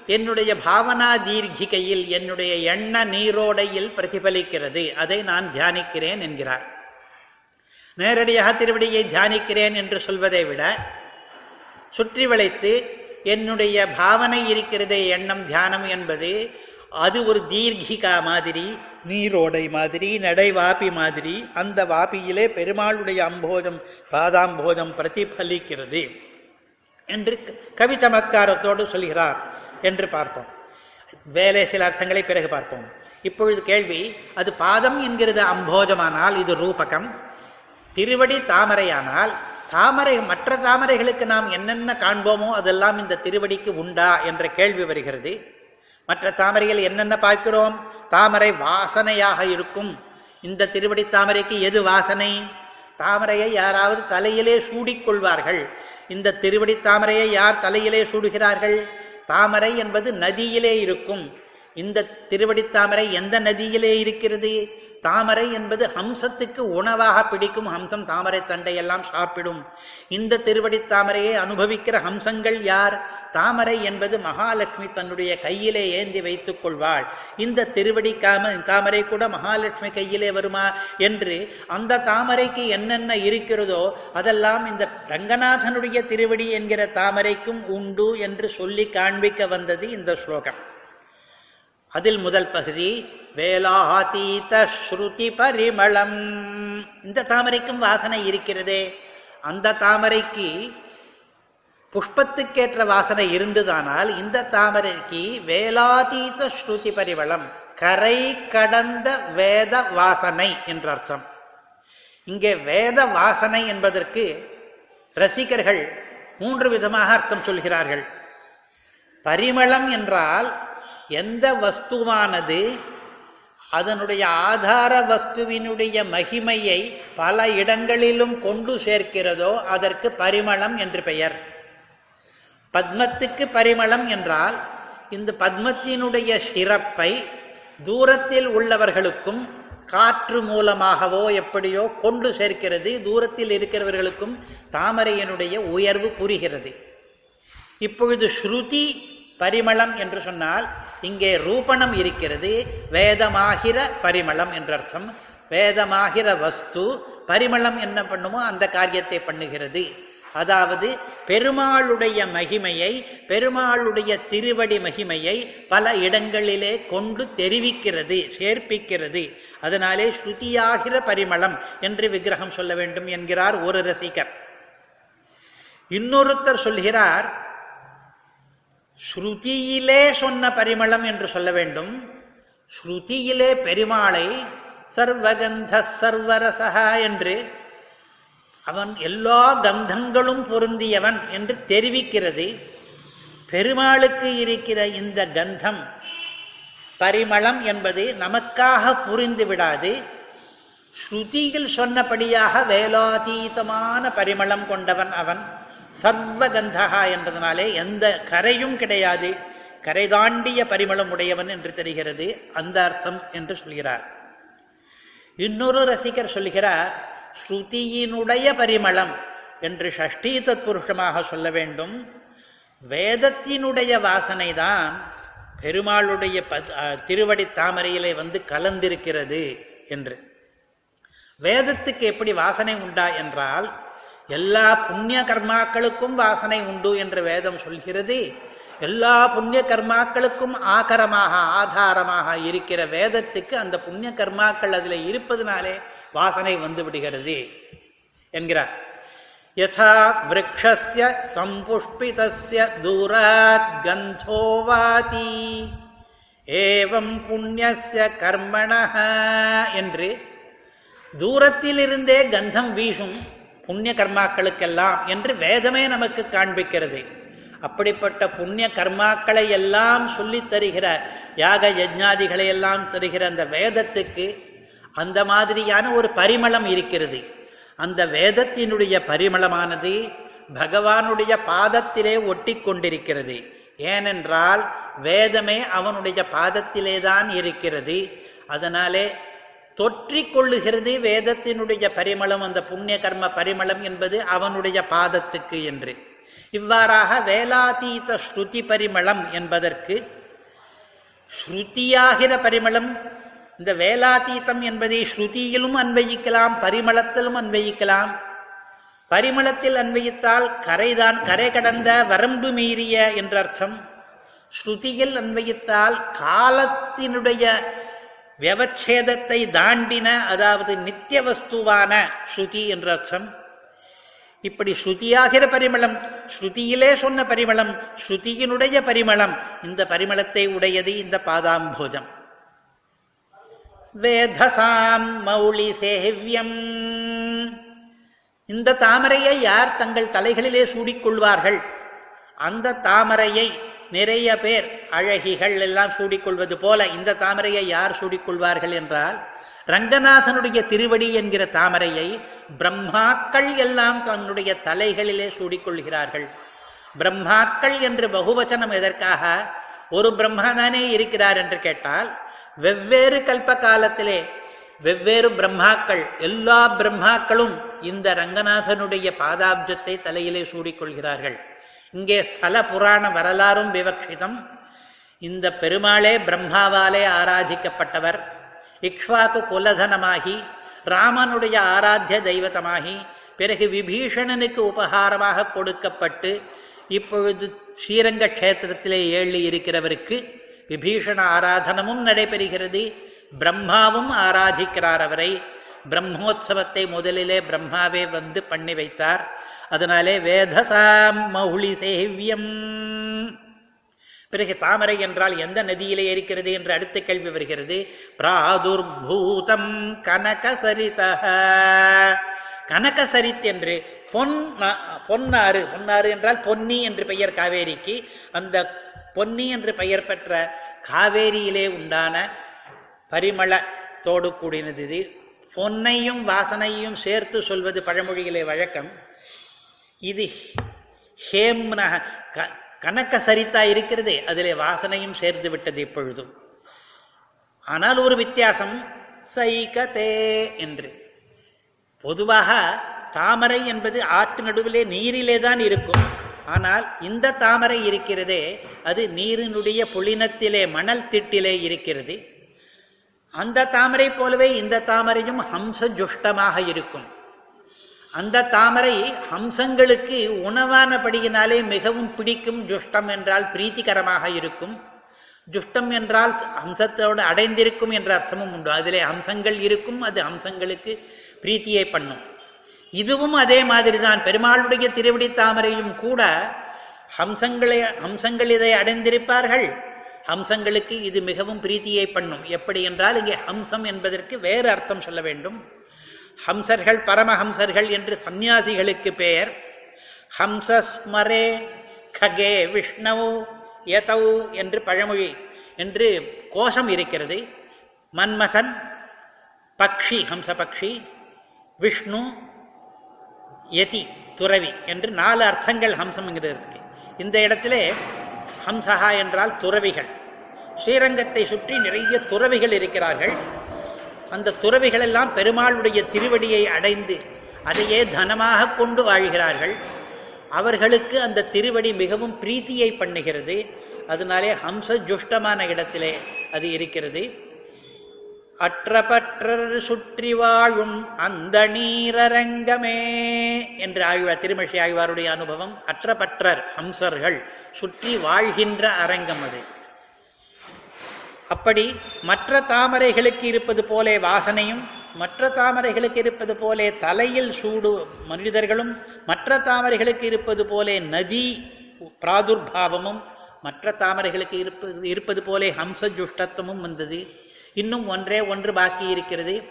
என்னுடைய பாவனா தீர்க்கிகையில் என்னுடைய எண்ண நீரோடையில் பிரதிபலிக்கிறது. அதை நான் தியானிக்கிறேன் என்கிறார். நேரடியாக திருவடியை தியானிக்கிறேன் என்று சொல்வதை விட சுற்றி வளைத்து என்னுடைய பாவனை இருக்கிறதே எண்ணம் தியானம் என்பது அது ஒரு தீர்கிகா மாதிரி நீரோடை மாதிரி நடைவாபி மாதிரி அந்த வாபியிலே பெருமாளுடைய அம்போஜம் பாதாம்போஜம் பிரதிபலிக்கிறது. என்று கவி சமத்காரத்தோடு சொல்கிறார் என்று பார்ப்போம். வேலை சில அர்த்தங்களை பிறகு பார்ப்போம். இப்பொழுது கேள்வி அது பாதம் என்கிறது அம்போஜமானால் இது ரூபகம். திருவடி தாமரையானால் தாமரை மற்ற தாமரைகளுக்கு நாம் என்னென்ன காண்போமோ அதெல்லாம் இந்த திருவடிக்கு உண்டா என்ற கேள்வி வருகிறது. மற்ற தாமரைகள் என்னென்ன பார்க்கிறோம்? தாமரை வாசனையாக இருக்கும். இந்த திருவடி தாமரைக்கு எது வாசனை? தாமரையை யாராவது தலையிலே சூடிக்கொள்வார்கள். இந்த திருவடி தாமரையை யார் தலையிலே சூடுகிறார்கள்? தாமரை என்பது நதியிலே இருக்கும். இந்த திருவடி தாமரை எந்த நதியிலே இருக்கிறது? தாமரை என்பது ஹம்சத்துக்கு உணவாக பிடிக்கும் ஹம்சம். தாமரை தண்டையெல்லாம் சாப்பிடும். இந்த திருவடி தாமரையை அனுபவிக்கிற ஹம்சங்கள் யார்? தாமரை என்பது மகாலட்சுமி தன்னுடைய கையிலே ஏந்தி வைத்துக் கொள்வாள். இந்த திருவடி காம தாமரை கூட மகாலட்சுமி கையிலே வருமா என்று அந்த தாமரைக்கு என்னென்ன இருக்கிறதோ அதெல்லாம் இந்த ரங்கநாதனுடைய திருவடி என்கிற தாமரைக்கும் உண்டு என்று சொல்லி காண்பிக்க வந்தது இந்த ஸ்லோகம். அதில் முதல் பகுதி வேலாதீத ஸ்ருதி பரிமளம் இந்த தாமரைக்கும் வாசனை இருக்கிறதே. அந்த தாமரைக்கு புஷ்பத்துக்கேற்ற வாசனை இருந்ததானால் இந்த தாமரைக்கு வேலாதீத ஸ்ருதி பரிமளம் கரை கடந்த வேத வாசனை என்ற அர்த்தம். இங்கே வேத வாசனை என்பதற்கு ரசிகர்கள் மூன்று விதமாக அர்த்தம் சொல்கிறார்கள். பரிமளம் என்றால் எந்த வஸ்துவானது அதனுடைய ஆதார வஸ்துவினுடைய மகிமையை பல இடங்களிலும் கொண்டு சேர்க்கிறதோ அதற்கு பரிமளம் என்று பெயர். பத்மத்துக்கு பரிமளம் என்றால் இந்த பத்மத்தினுடைய சிறப்பை தூரத்தில் உள்ளவர்களுக்கும் காற்று மூலமாகவோ எப்படியோ கொண்டு சேர்க்கிறது. தூரத்தில் இருக்கிறவர்களுக்கும் தாமரையினுடைய உயர்வு புரிகிறது இப்பொழுது ஸ்ருதி பரிமளம் என்று சொன்னால் இங்கே ரூபணம் இருக்கிறது வேதமாகிற பரிமளம் என்ற அர்த்தம். வேதமாகிற வஸ்து பரிமளம் என்ன பண்ணுமோ அந்த காரியத்தை பண்ணுகிறது. அதாவது பெருமாளுடைய மகிமையை பெருமாளுடைய திருவடி மகிமையை பல இடங்களிலே கொண்டு தெரிவிக்கிறது சேர்ப்பிக்கிறது. அதனாலே ஸ்ருதியாகிற பரிமளம் என்று விக்கிரகம் சொல்ல வேண்டும் என்கிறார் ஒரு ரசிகர். இன்னொருத்தர் சொல்கிறார் ஸ்ருதியிலே சொன்ன பரிமளம் என்று சொல்ல வேண்டும். ஸ்ருதியிலே பெருமாளை சர்வகந்த சர்வரசகா என்று அவன் எல்லா கந்தங்களும் பொருந்தியவன் என்று தெரிவிக்கிறது. பெருமாளுக்கு இருக்கிற இந்த கந்தம் பரிமளம் என்பது நமக்காக புரிந்து விடாது. ஸ்ருதியில் சொன்னபடியாக வேலாதீதமான பரிமளம் கொண்டவன் அவன். சர்வகந்தகா என்றதுனாலே எந்த கரையும் கிடையாது. கரை தாண்டிய பரிமளம் உடையவன் என்று தெரிகிறது. அந்த அர்த்தம் என்று சொல்கிறார். இன்னொரு ரசிகர் சொல்கிறார் ஸ்ருதியினுடைய பரிமளம் என்று ஷஷ்டி தத்புருஷமாக சொல்ல வேண்டும். வேதத்தினுடைய வாசனை தான் பெருமாளுடைய திருவடி தாமரையிலே வந்து கலந்திருக்கிறது என்று. வேதத்துக்கு எப்படி வாசனை உண்டா என்றால் எல்லா புண்ணிய கர்மாக்களுக்கும் வாசனை உண்டு என்று வேதம் சொல்கிறது. எல்லா புண்ணிய கர்மாக்களுக்கும் ஆகரமாக ஆதாரமாக இருக்கிற வேதத்துக்கு அந்த புண்ணிய கர்மாக்கள் அதில் இருப்பதனாலே வாசனை வந்து விடுகிறது என்கிறார். யதா விரக்ஷஸ்ய சம்புஷ்பிதஸ்ய தூராத் கந்தோவாதி ஏவம் புண்ணியஸ்ய கர்மணः என்று தூரத்திலிருந்தே கந்தம் வீசும். புண்ணிய கர்மாக்களுக்கெல்லாம் என்று வேதமே நமக்கு காண்பிக்கிறது. அப்படிப்பட்ட புண்ணிய கர்மாக்களை எல்லாம் சொல்லி தருகிற யாக யஜ்ஞாதிகளை எல்லாம் தருகிற அந்த வேதத்துக்கு அந்த மாதிரியான ஒரு பரிமளம் இருக்கிறது. அந்த வேதத்தினுடைய பரிமளமானது பகவானுடைய பாதத்திலே ஒட்டி கொண்டிருக்கிறது. ஏனென்றால் வேதமே அவனுடைய பாதத்திலே தான் இருக்கிறது. அதனாலே தொற்றிக் கொள்ளுகிறது வேதத்தினுடைய பரிமளம் அந்த புண்ணிய கர்ம பரிமளம் என்பது அவனுடைய பாதத்துக்கு என்று. இவ்வாறாக வேலாதீத ஸ்ருதி பரிமளம் என்பதற்கு ஸ்ருதியாகிற பரிமளம் இந்த வேலாதீதம் என்பதை ஸ்ருதியிலும் அன்வயிக்கலாம் பரிமளத்திலும் அன்வயிக்கலாம். பரிமளத்தில் அன்வயித்தால் கரைதான் கரை கடந்த வரம்பு மீறிய என்ற அர்த்தம் ஸ்ருதியில் அன்வயித்தால் காலத்தினுடைய வியவச்சேதத்தை தாண்டின அதாவது நித்திய வஸ்துவான ஸ்ருதி என்ற அர்த்தம். இப்படி ஸ்ருதியாகிற பரிமளம் ஸ்ருதியிலே சொன்ன பரிமளம் ஸ்ருதியினுடைய பரிமளம் இந்த பரிமளத்தை உடையது இந்த பாதாம்போஜம். வேதசாம் மௌளி சேவியம். இந்த தாமரையை யார் தங்கள் தலைகளிலே சூடிக்கொள்வார்கள்? அந்த தாமரையை நிறைய பேர் அழகிகள் எல்லாம் சூடிக்கொள்வது போல இந்த தாமரையை யார் சூடிக்கொள்வார்கள் என்றால் ரங்கநாதனுடைய திருவடி என்கிற தாமரையை பிரம்மாக்கள் எல்லாம் தன்னுடைய தலைகளிலே சூடிக்கொள்கிறார்கள். பிரம்மாக்கள் என்று பகுவச்சனம் எதற்காக? ஒரு பிரம்மா தானே இருக்கிறார் என்று கேட்டால் வெவ்வேறு கல்ப காலத்திலே வெவ்வேறு பிரம்மாக்கள் எல்லா பிரம்மாக்களும் இந்த ரங்கநாதனுடைய பாதாப்ஜத்தை தலையிலே சூடிக்கொள்கிறார்கள். இங்கே ஸ்தல புராண வரலாறும் விவக்ஷிதம். இந்த பெருமாளே பிரம்மாவாலே ஆராதிக்கப்பட்டவர். இக்ஷ்வாக்கு குலதனமாகி ராமனுடைய ஆராத்திய தெய்வதமாகி பிறகு விபீஷணனுக்கு உபகாரமாக கொடுக்கப்பட்டு இப்பொழுது ஸ்ரீரங்க க்ஷேத்திரத்திலே ஏழு இருக்கிறவருக்கு விபீஷண ஆராதனமும் நடைபெறுகிறது. பிரம்மாவும் ஆராதிக்கிறார் அவரை. பிரம்மோத்சவத்தை முதலிலே பிரம்மாவே வந்து பண்ணி வைத்தார். அதனாலே வேதசாம் மௌளி சேவியம். பிறகு தாமரை என்றால் எந்த நதியிலே இருக்கிறது என்று அடுத்த கேள்வி வருகிறது. பிராதுர்பூதம் கனகசரித கனகசரித் என்று பொன் பொன்னாறு பொன்னாறு என்றால் பொன்னி என்று பெயர் காவேரிக்கு. அந்த பொன்னி என்று பெயர் பெற்ற காவேரியிலே உண்டான பரிமளத்தோடு கூடினது இது. பொன்னையும் வாசனையும் சேர்த்து சொல்வது பழமொழியிலே வழக்கம். இது ஹேம்ன க கணக்க சரித்தா இருக்கிறதே அதிலே வாசனையும் சேர்ந்து விட்டது இப்பொழுதும் ஆனால் ஒரு வித்தியாசம் சைகதே என்று. பொதுவாக தாமரை என்பது ஆற்று நடுவிலே நீரிலே தான் இருக்கும். ஆனால் இந்த தாமரை இருக்கிறதே அது நீரினுடைய புளினத்திலே மணல் திட்டிலே இருக்கிறது. அந்த தாமரை போலவே இந்த தாமரையும் ஹம்ச ஜுஷ்டமாக இருக்கும். அந்த தாமரை ஹம்சங்களுக்கு உணவானபடியினாலே மிகவும் பிடிக்கும் ஜுஷ்டம் என்றால் பிரீத்திகரமாக இருக்கும். ஜுஷ்டம் என்றால் ஹம்சத்தோடு அடைந்திருக்கும் என்ற அர்த்தமும் உண்டு. அதிலே ஹம்சங்கள் இருக்கும் அது ஹம்சங்களுக்கு பிரீத்தியை பண்ணும். இதுவும் அதே மாதிரி தான் பெருமாளுடைய திருவடி தாமரையும் கூட ஹம்சங்களை ஹம்சங்கள் இதை அடைந்திருப்பார்கள். ஹம்சங்களுக்கு இது மிகவும் பிரீத்தியை பண்ணும். எப்படி என்றால் இங்கே ஹம்சம் என்பதற்கு வேறு அர்த்தம் சொல்ல வேண்டும். ஹம்சர்கள் பரமஹம்சர்கள் என்று சந்நியாசிகளுக்கு பெயர் ஹம்சஸ்மரே ககே விஷ்ணவ் யதவ் என்று பழமொழி என்று கோஷம் இருக்கிறது. மன்மதன் பக்ஷி ஹம்ச பக்ஷி விஷ்ணு யதி துறவி என்று நாலு அர்த்தங்கள் ஹம்சம்ங்கிறதுக்கு இந்த இடத்திலே ஹம்சஹா என்றால் துறவிகள். ஸ்ரீரங்கத்தை சுற்றி நிறைய துறவிகள் இருக்கிறார்கள். அந்த துறவிகள் எல்லாம் பெருமாளுடைய திருவடியை அடைந்து அதையே தனமாக கொண்டு வாழ்கிறார்கள். அவர்களுக்கு அந்த திருவடி மிகவும் பிரீத்தியை பண்ணுகிறது. அதனாலே ஹம்ச ஜுஷ்டமான இடத்திலே அது இருக்கிறது. அற்றபற்றர் சுற்றி வாழும் அந்த நீரரங்கமே என்று ஆழ்வார் திருமஷி ஆழ்வாருடைய அனுபவம். அற்றபற்றர் ஹம்சர்கள் சுற்றி வாழ்கின்ற அரங்கம் அது. அப்படி மற்ற தாமரைகளுக்கு இருப்பது போலே வாசனையும் மற்ற தாமரைகளுக்கு இருப்பது போலே தலையில் சூடு மனிதர்களும் மற்ற தாமரைகளுக்கு இருப்பது போலே நதி பிராதுர்பாவமும் மற்ற தாமரைகளுக்கு இருப்பது இருப்பது போலே ஹம்ச ஜுஷ்டத்துவமும் வந்தது. இன்னும் ஒன்றே ஒன்று பாக்கி இருக்கிறது.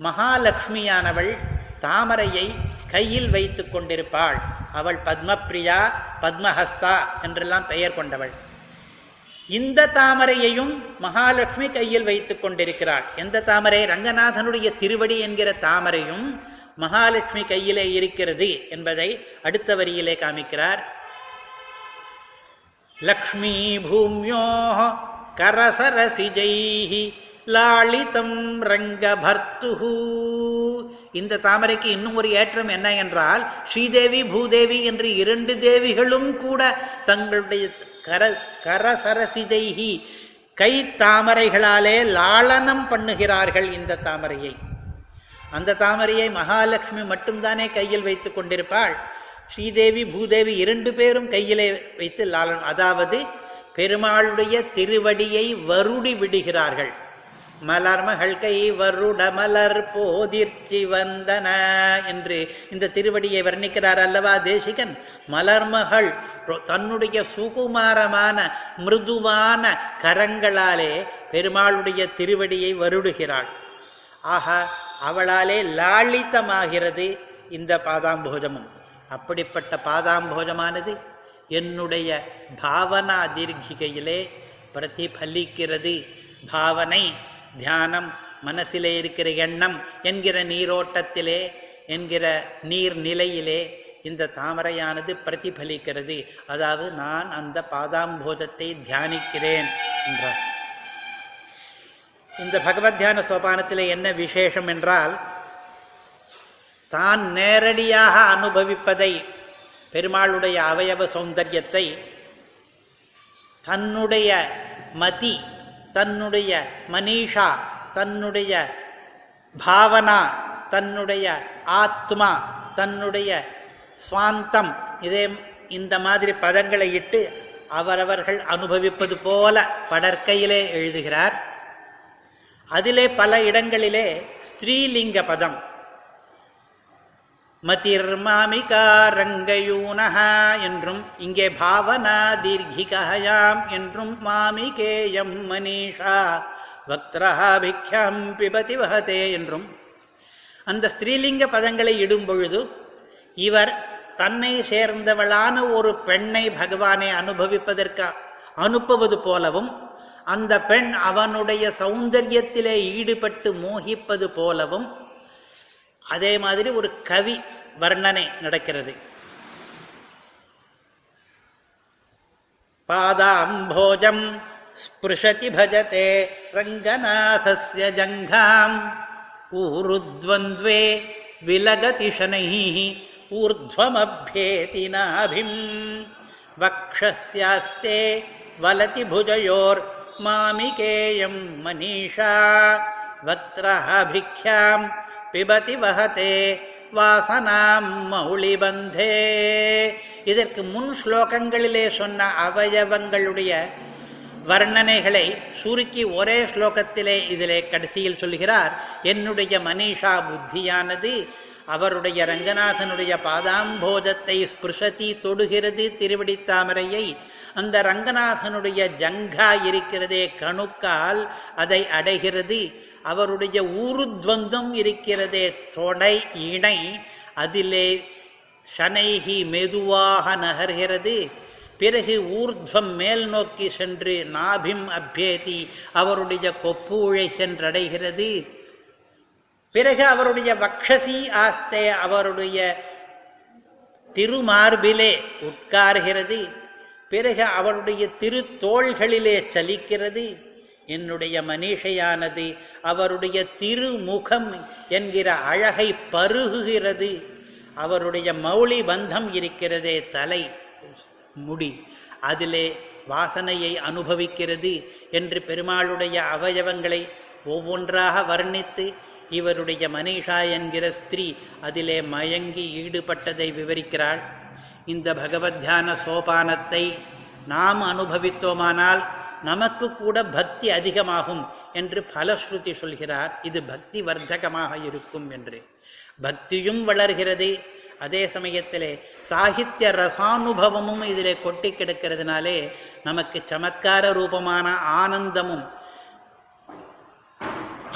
மகாலட்சுமியானவள் தாமரையை கையில் வைத்து கொண்டிருப்பாள். அவள் பத்மப்ரியா பத்மஹஸ்தா என்றெல்லாம் பெயர் கொண்டவள். இந்த தாமரையையும் மகாலட்சுமி கையில் வைத்துக் கொண்டிருக்கிறாள். எந்த தாமரை? ரங்கநாதனுடைய திருவடி என்கிற தாமரையும் மகாலட்சுமி கையிலே இருக்கிறது என்பதை அடுத்த வரியிலே காமிக்கிறார். லக்ஷ்மி பூமியோ கரசரசிஜைஹி லாளிதம் ரங்கபர்த்து இந்த தாமரைக்கு இன்னும் ஒரு ஏற்றம் என்ன என்றால் ஸ்ரீதேவி பூதேவி என்று இரண்டு தேவிகளும் கூட தங்களுடைய கர கரசரசிதைகி கை தாமரைகளாலே லாளனம் பண்ணுகிறார்கள் இந்த தாமரையை. அந்த தாமரையை மகாலட்சுமி மட்டும்தானே கையில் வைத்துக் கொண்டிருப்பாள். ஸ்ரீதேவி பூதேவி இரண்டு பேரும் கையிலே வைத்து லாலன் அதாவது பெருமாளுடைய திருவடியை வருடி விடுகிறார்கள். மலர்மகள் கை வருட மலர் போதிர்ச்சி வந்தன என்று இந்த திருவடியை வர்ணிக்கிறார் அல்லவா தேசிகன்? மலர்மகள் தன்னுடைய சுகுமாரமான மிருதுவான கரங்களாலே பெருமாளுடைய திருவடியை வருடுகிறாள். ஆக அவளாலே லாளித்தமாகிறது இந்த பாதாம்போஜமும். அப்படிப்பட்ட பாதாம்போஜமானது என்னுடைய பாவனா தீர்க்கிகையிலே பிரதிபலிக்கிறது. பாவனை தியானம் மனசிலே இருக்கிற எண்ணம் என்கிற நீரோட்டத்திலே என்கிற நீர் நிலையிலே இந்த தாமரையானது பிரதிபலிக்கிறது. அதாவது நான் அந்த பாதாம்போதத்தை தியானிக்கிறேன் என்றார். இந்த பகவத் தியான சோபானத்தில் என்ன விசேஷம் என்றால் தான் நேரடியாக அனுபவிப்பதை பெருமாளுடைய அவயவ சௌந்தரியத்தை தன்னுடைய மதி தன்னுடைய மனிஷா தன்னுடைய பாவனா தன்னுடைய ஆத்மா தன்னுடைய சுவாந்தம். இதே இந்த மாதிரி பதங்களை இட்டு அவரவர்கள் அனுபவிப்பது போல படற்கையிலே எழுதுகிறார். அதிலே பல இடங்களிலே ஸ்ரீலிங்க பதம். மதிர்மாமிகா ரங்கயூனஹா என்றும் இங்கே பாவனா தீர்கிகாயாம் என்றும் மாமிகேயம் மனிஷா வக்ரஹா பிக்யாம் பிபதி வகதே என்றும். அந்த ஸ்திரீலிங்க பதங்களை இடும் பொழுது இவர் தன்னை சேர்ந்தவளான ஒரு பெண்ணை பகவானை அனுபவிப்பதற்கு அனுப்புவது போலவும் அந்த பெண் அவனுடைய சௌந்தரியத்திலே ஈடுபட்டு மோகிப்பது போலவும் அதே மாதிரி ஒரு கவி வர்ணனை நடக்கிறது. பாதாம்போஜம் ஸ்பிருஷதி பஜதே ரங்கநாசஸ்ய ஜங்காம் ஊருத்வந்த்வே விலகதிஷனை ஊர்ಧ್ವಮಭ್ಯೇತಿ ನಾಭಿಂ ವಕ್ಷಸ್ಯಾಸ್ತೆ ವಲತಿ ಭುಜಯೋರ್ ಮಾಮಿಕೇಯಂ ಮನೀಷಾ ವಕ್ತ್ರಭಿಖ್ಯಾಂ பிபதி வகதே வாசனாம் மௌளிபந்தே இதற்கு முன் ஸ்லோகங்களிலே சொன்ன அவயவங்களுடைய வர்ணனைகளை சுருக்கி ஒரே ஸ்லோகத்திலே இதிலே கடைசியில் சொல்கிறார் என்னுடைய மனிஷா புத்தியானது அவருடைய ரங்கநாதனுடைய பாதாம்போஜத்தை ஸ்பிருஷதி தொடுகிறது திருவடி தாமரையை. அந்த ரங்கநாதனுடைய ஜங்கா இருக்கிறதே கணுக்கால் அதை அடைகிறது. அவருடைய ஊருத்வந்தம் இருக்கிறதே தொடை இணை. அதிலே சனைகி மெதுவாக நகர்கிறது. பிறகு ஊர்துவம் மேல் நோக்கி சென்று நாபிம் அப்யேதி அவருடைய கொப்பூழை சென்றடைகிறது. பிறகு அவருடைய வக்ஷசி ஆஸ்தே அவருடைய திருமார்பிலே உட்கார்கிறது. பிறகு அவருடைய திருத்தோள்களிலே சலிக்கிறது. என்னுடைய மனிஷையானது அவருடைய திருமுகம் என்கிற அழகை பருகுகிறது. அவருடைய மௌளி பந்தம் இருக்கிறதே தலை முடி அதிலே வாசனையை அனுபவிக்கிறது என்று பெருமாளுடைய அவயவங்களை ஒவ்வொன்றாக வர்ணித்து இவருடைய மனிஷா என்கிற ஸ்திரீ அதிலே மயங்கி ஈடுபட்டதை விவரிக்கிறாள். இந்த பகவத் தியான சோபானத்தை நாம் அனுபவித்தோமானால் நமக்கு கூட பக்தி அதிகமாகும் என்று பலஸ்ருதி சொல்கிறார். இது பக்தி வர்த்தகமாக இருக்கும் என்று. பக்தியும் வளர்கிறது. அதே சமயத்திலே சாகித்ய ரசானுபவமும் இதிலே கொட்டி கிடக்கிறதுனாலே நமக்கு சமத்கார ரூபமான ஆனந்தமும்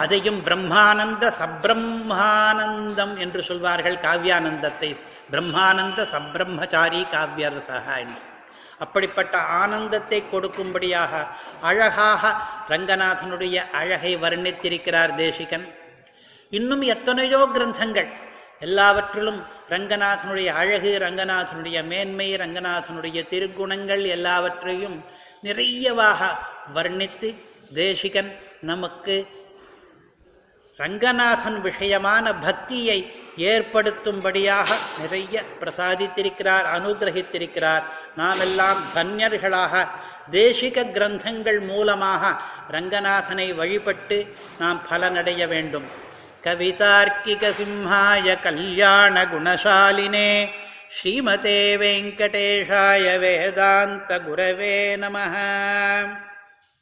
அதையும் பிரம்மானந்த சப்ரம்மானந்தம் என்று சொல்வார்கள் காவியானந்தத்தை. பிரம்மானந்த சப்ரம்மச்சாரி காவியரசகா என்று. அப்படிப்பட்ட ஆனந்தத்தை கொடுக்கும்படியாக அழகாக ரங்கநாதனுடைய அழகை வர்ணித்திருக்கிறார் தேசிகன். இன்னும் எத்தனையோ கிரந்தங்கள் எல்லாவற்றிலும் ரங்கநாதனுடைய அழகு ரங்கநாதனுடைய மேன்மை ரங்கநாதனுடைய திருக்குணங்கள் எல்லாவற்றையும் நிறையவாக வர்ணித்து தேசிகன் நமக்கு ரங்கநாதன் விஷயமான பக்தியை ஏற்படுத்தும்படியாக நிறைய பிரசாதித்திருக்கிறார் அனுகிரகித்திருக்கிறார். நாமெல்லாம் தன்யர்களாக தேசிக கிரந்தங்கள் மூலமாக ரங்கநாதனை வழிபட்டு நாம் பலனடைய வேண்டும். கவிதார்க்கிக சிம்ஹாய கல்யாண குணசாலினே ஸ்ரீமதே வெங்கடேஷாய வேதாந்த குரவே நம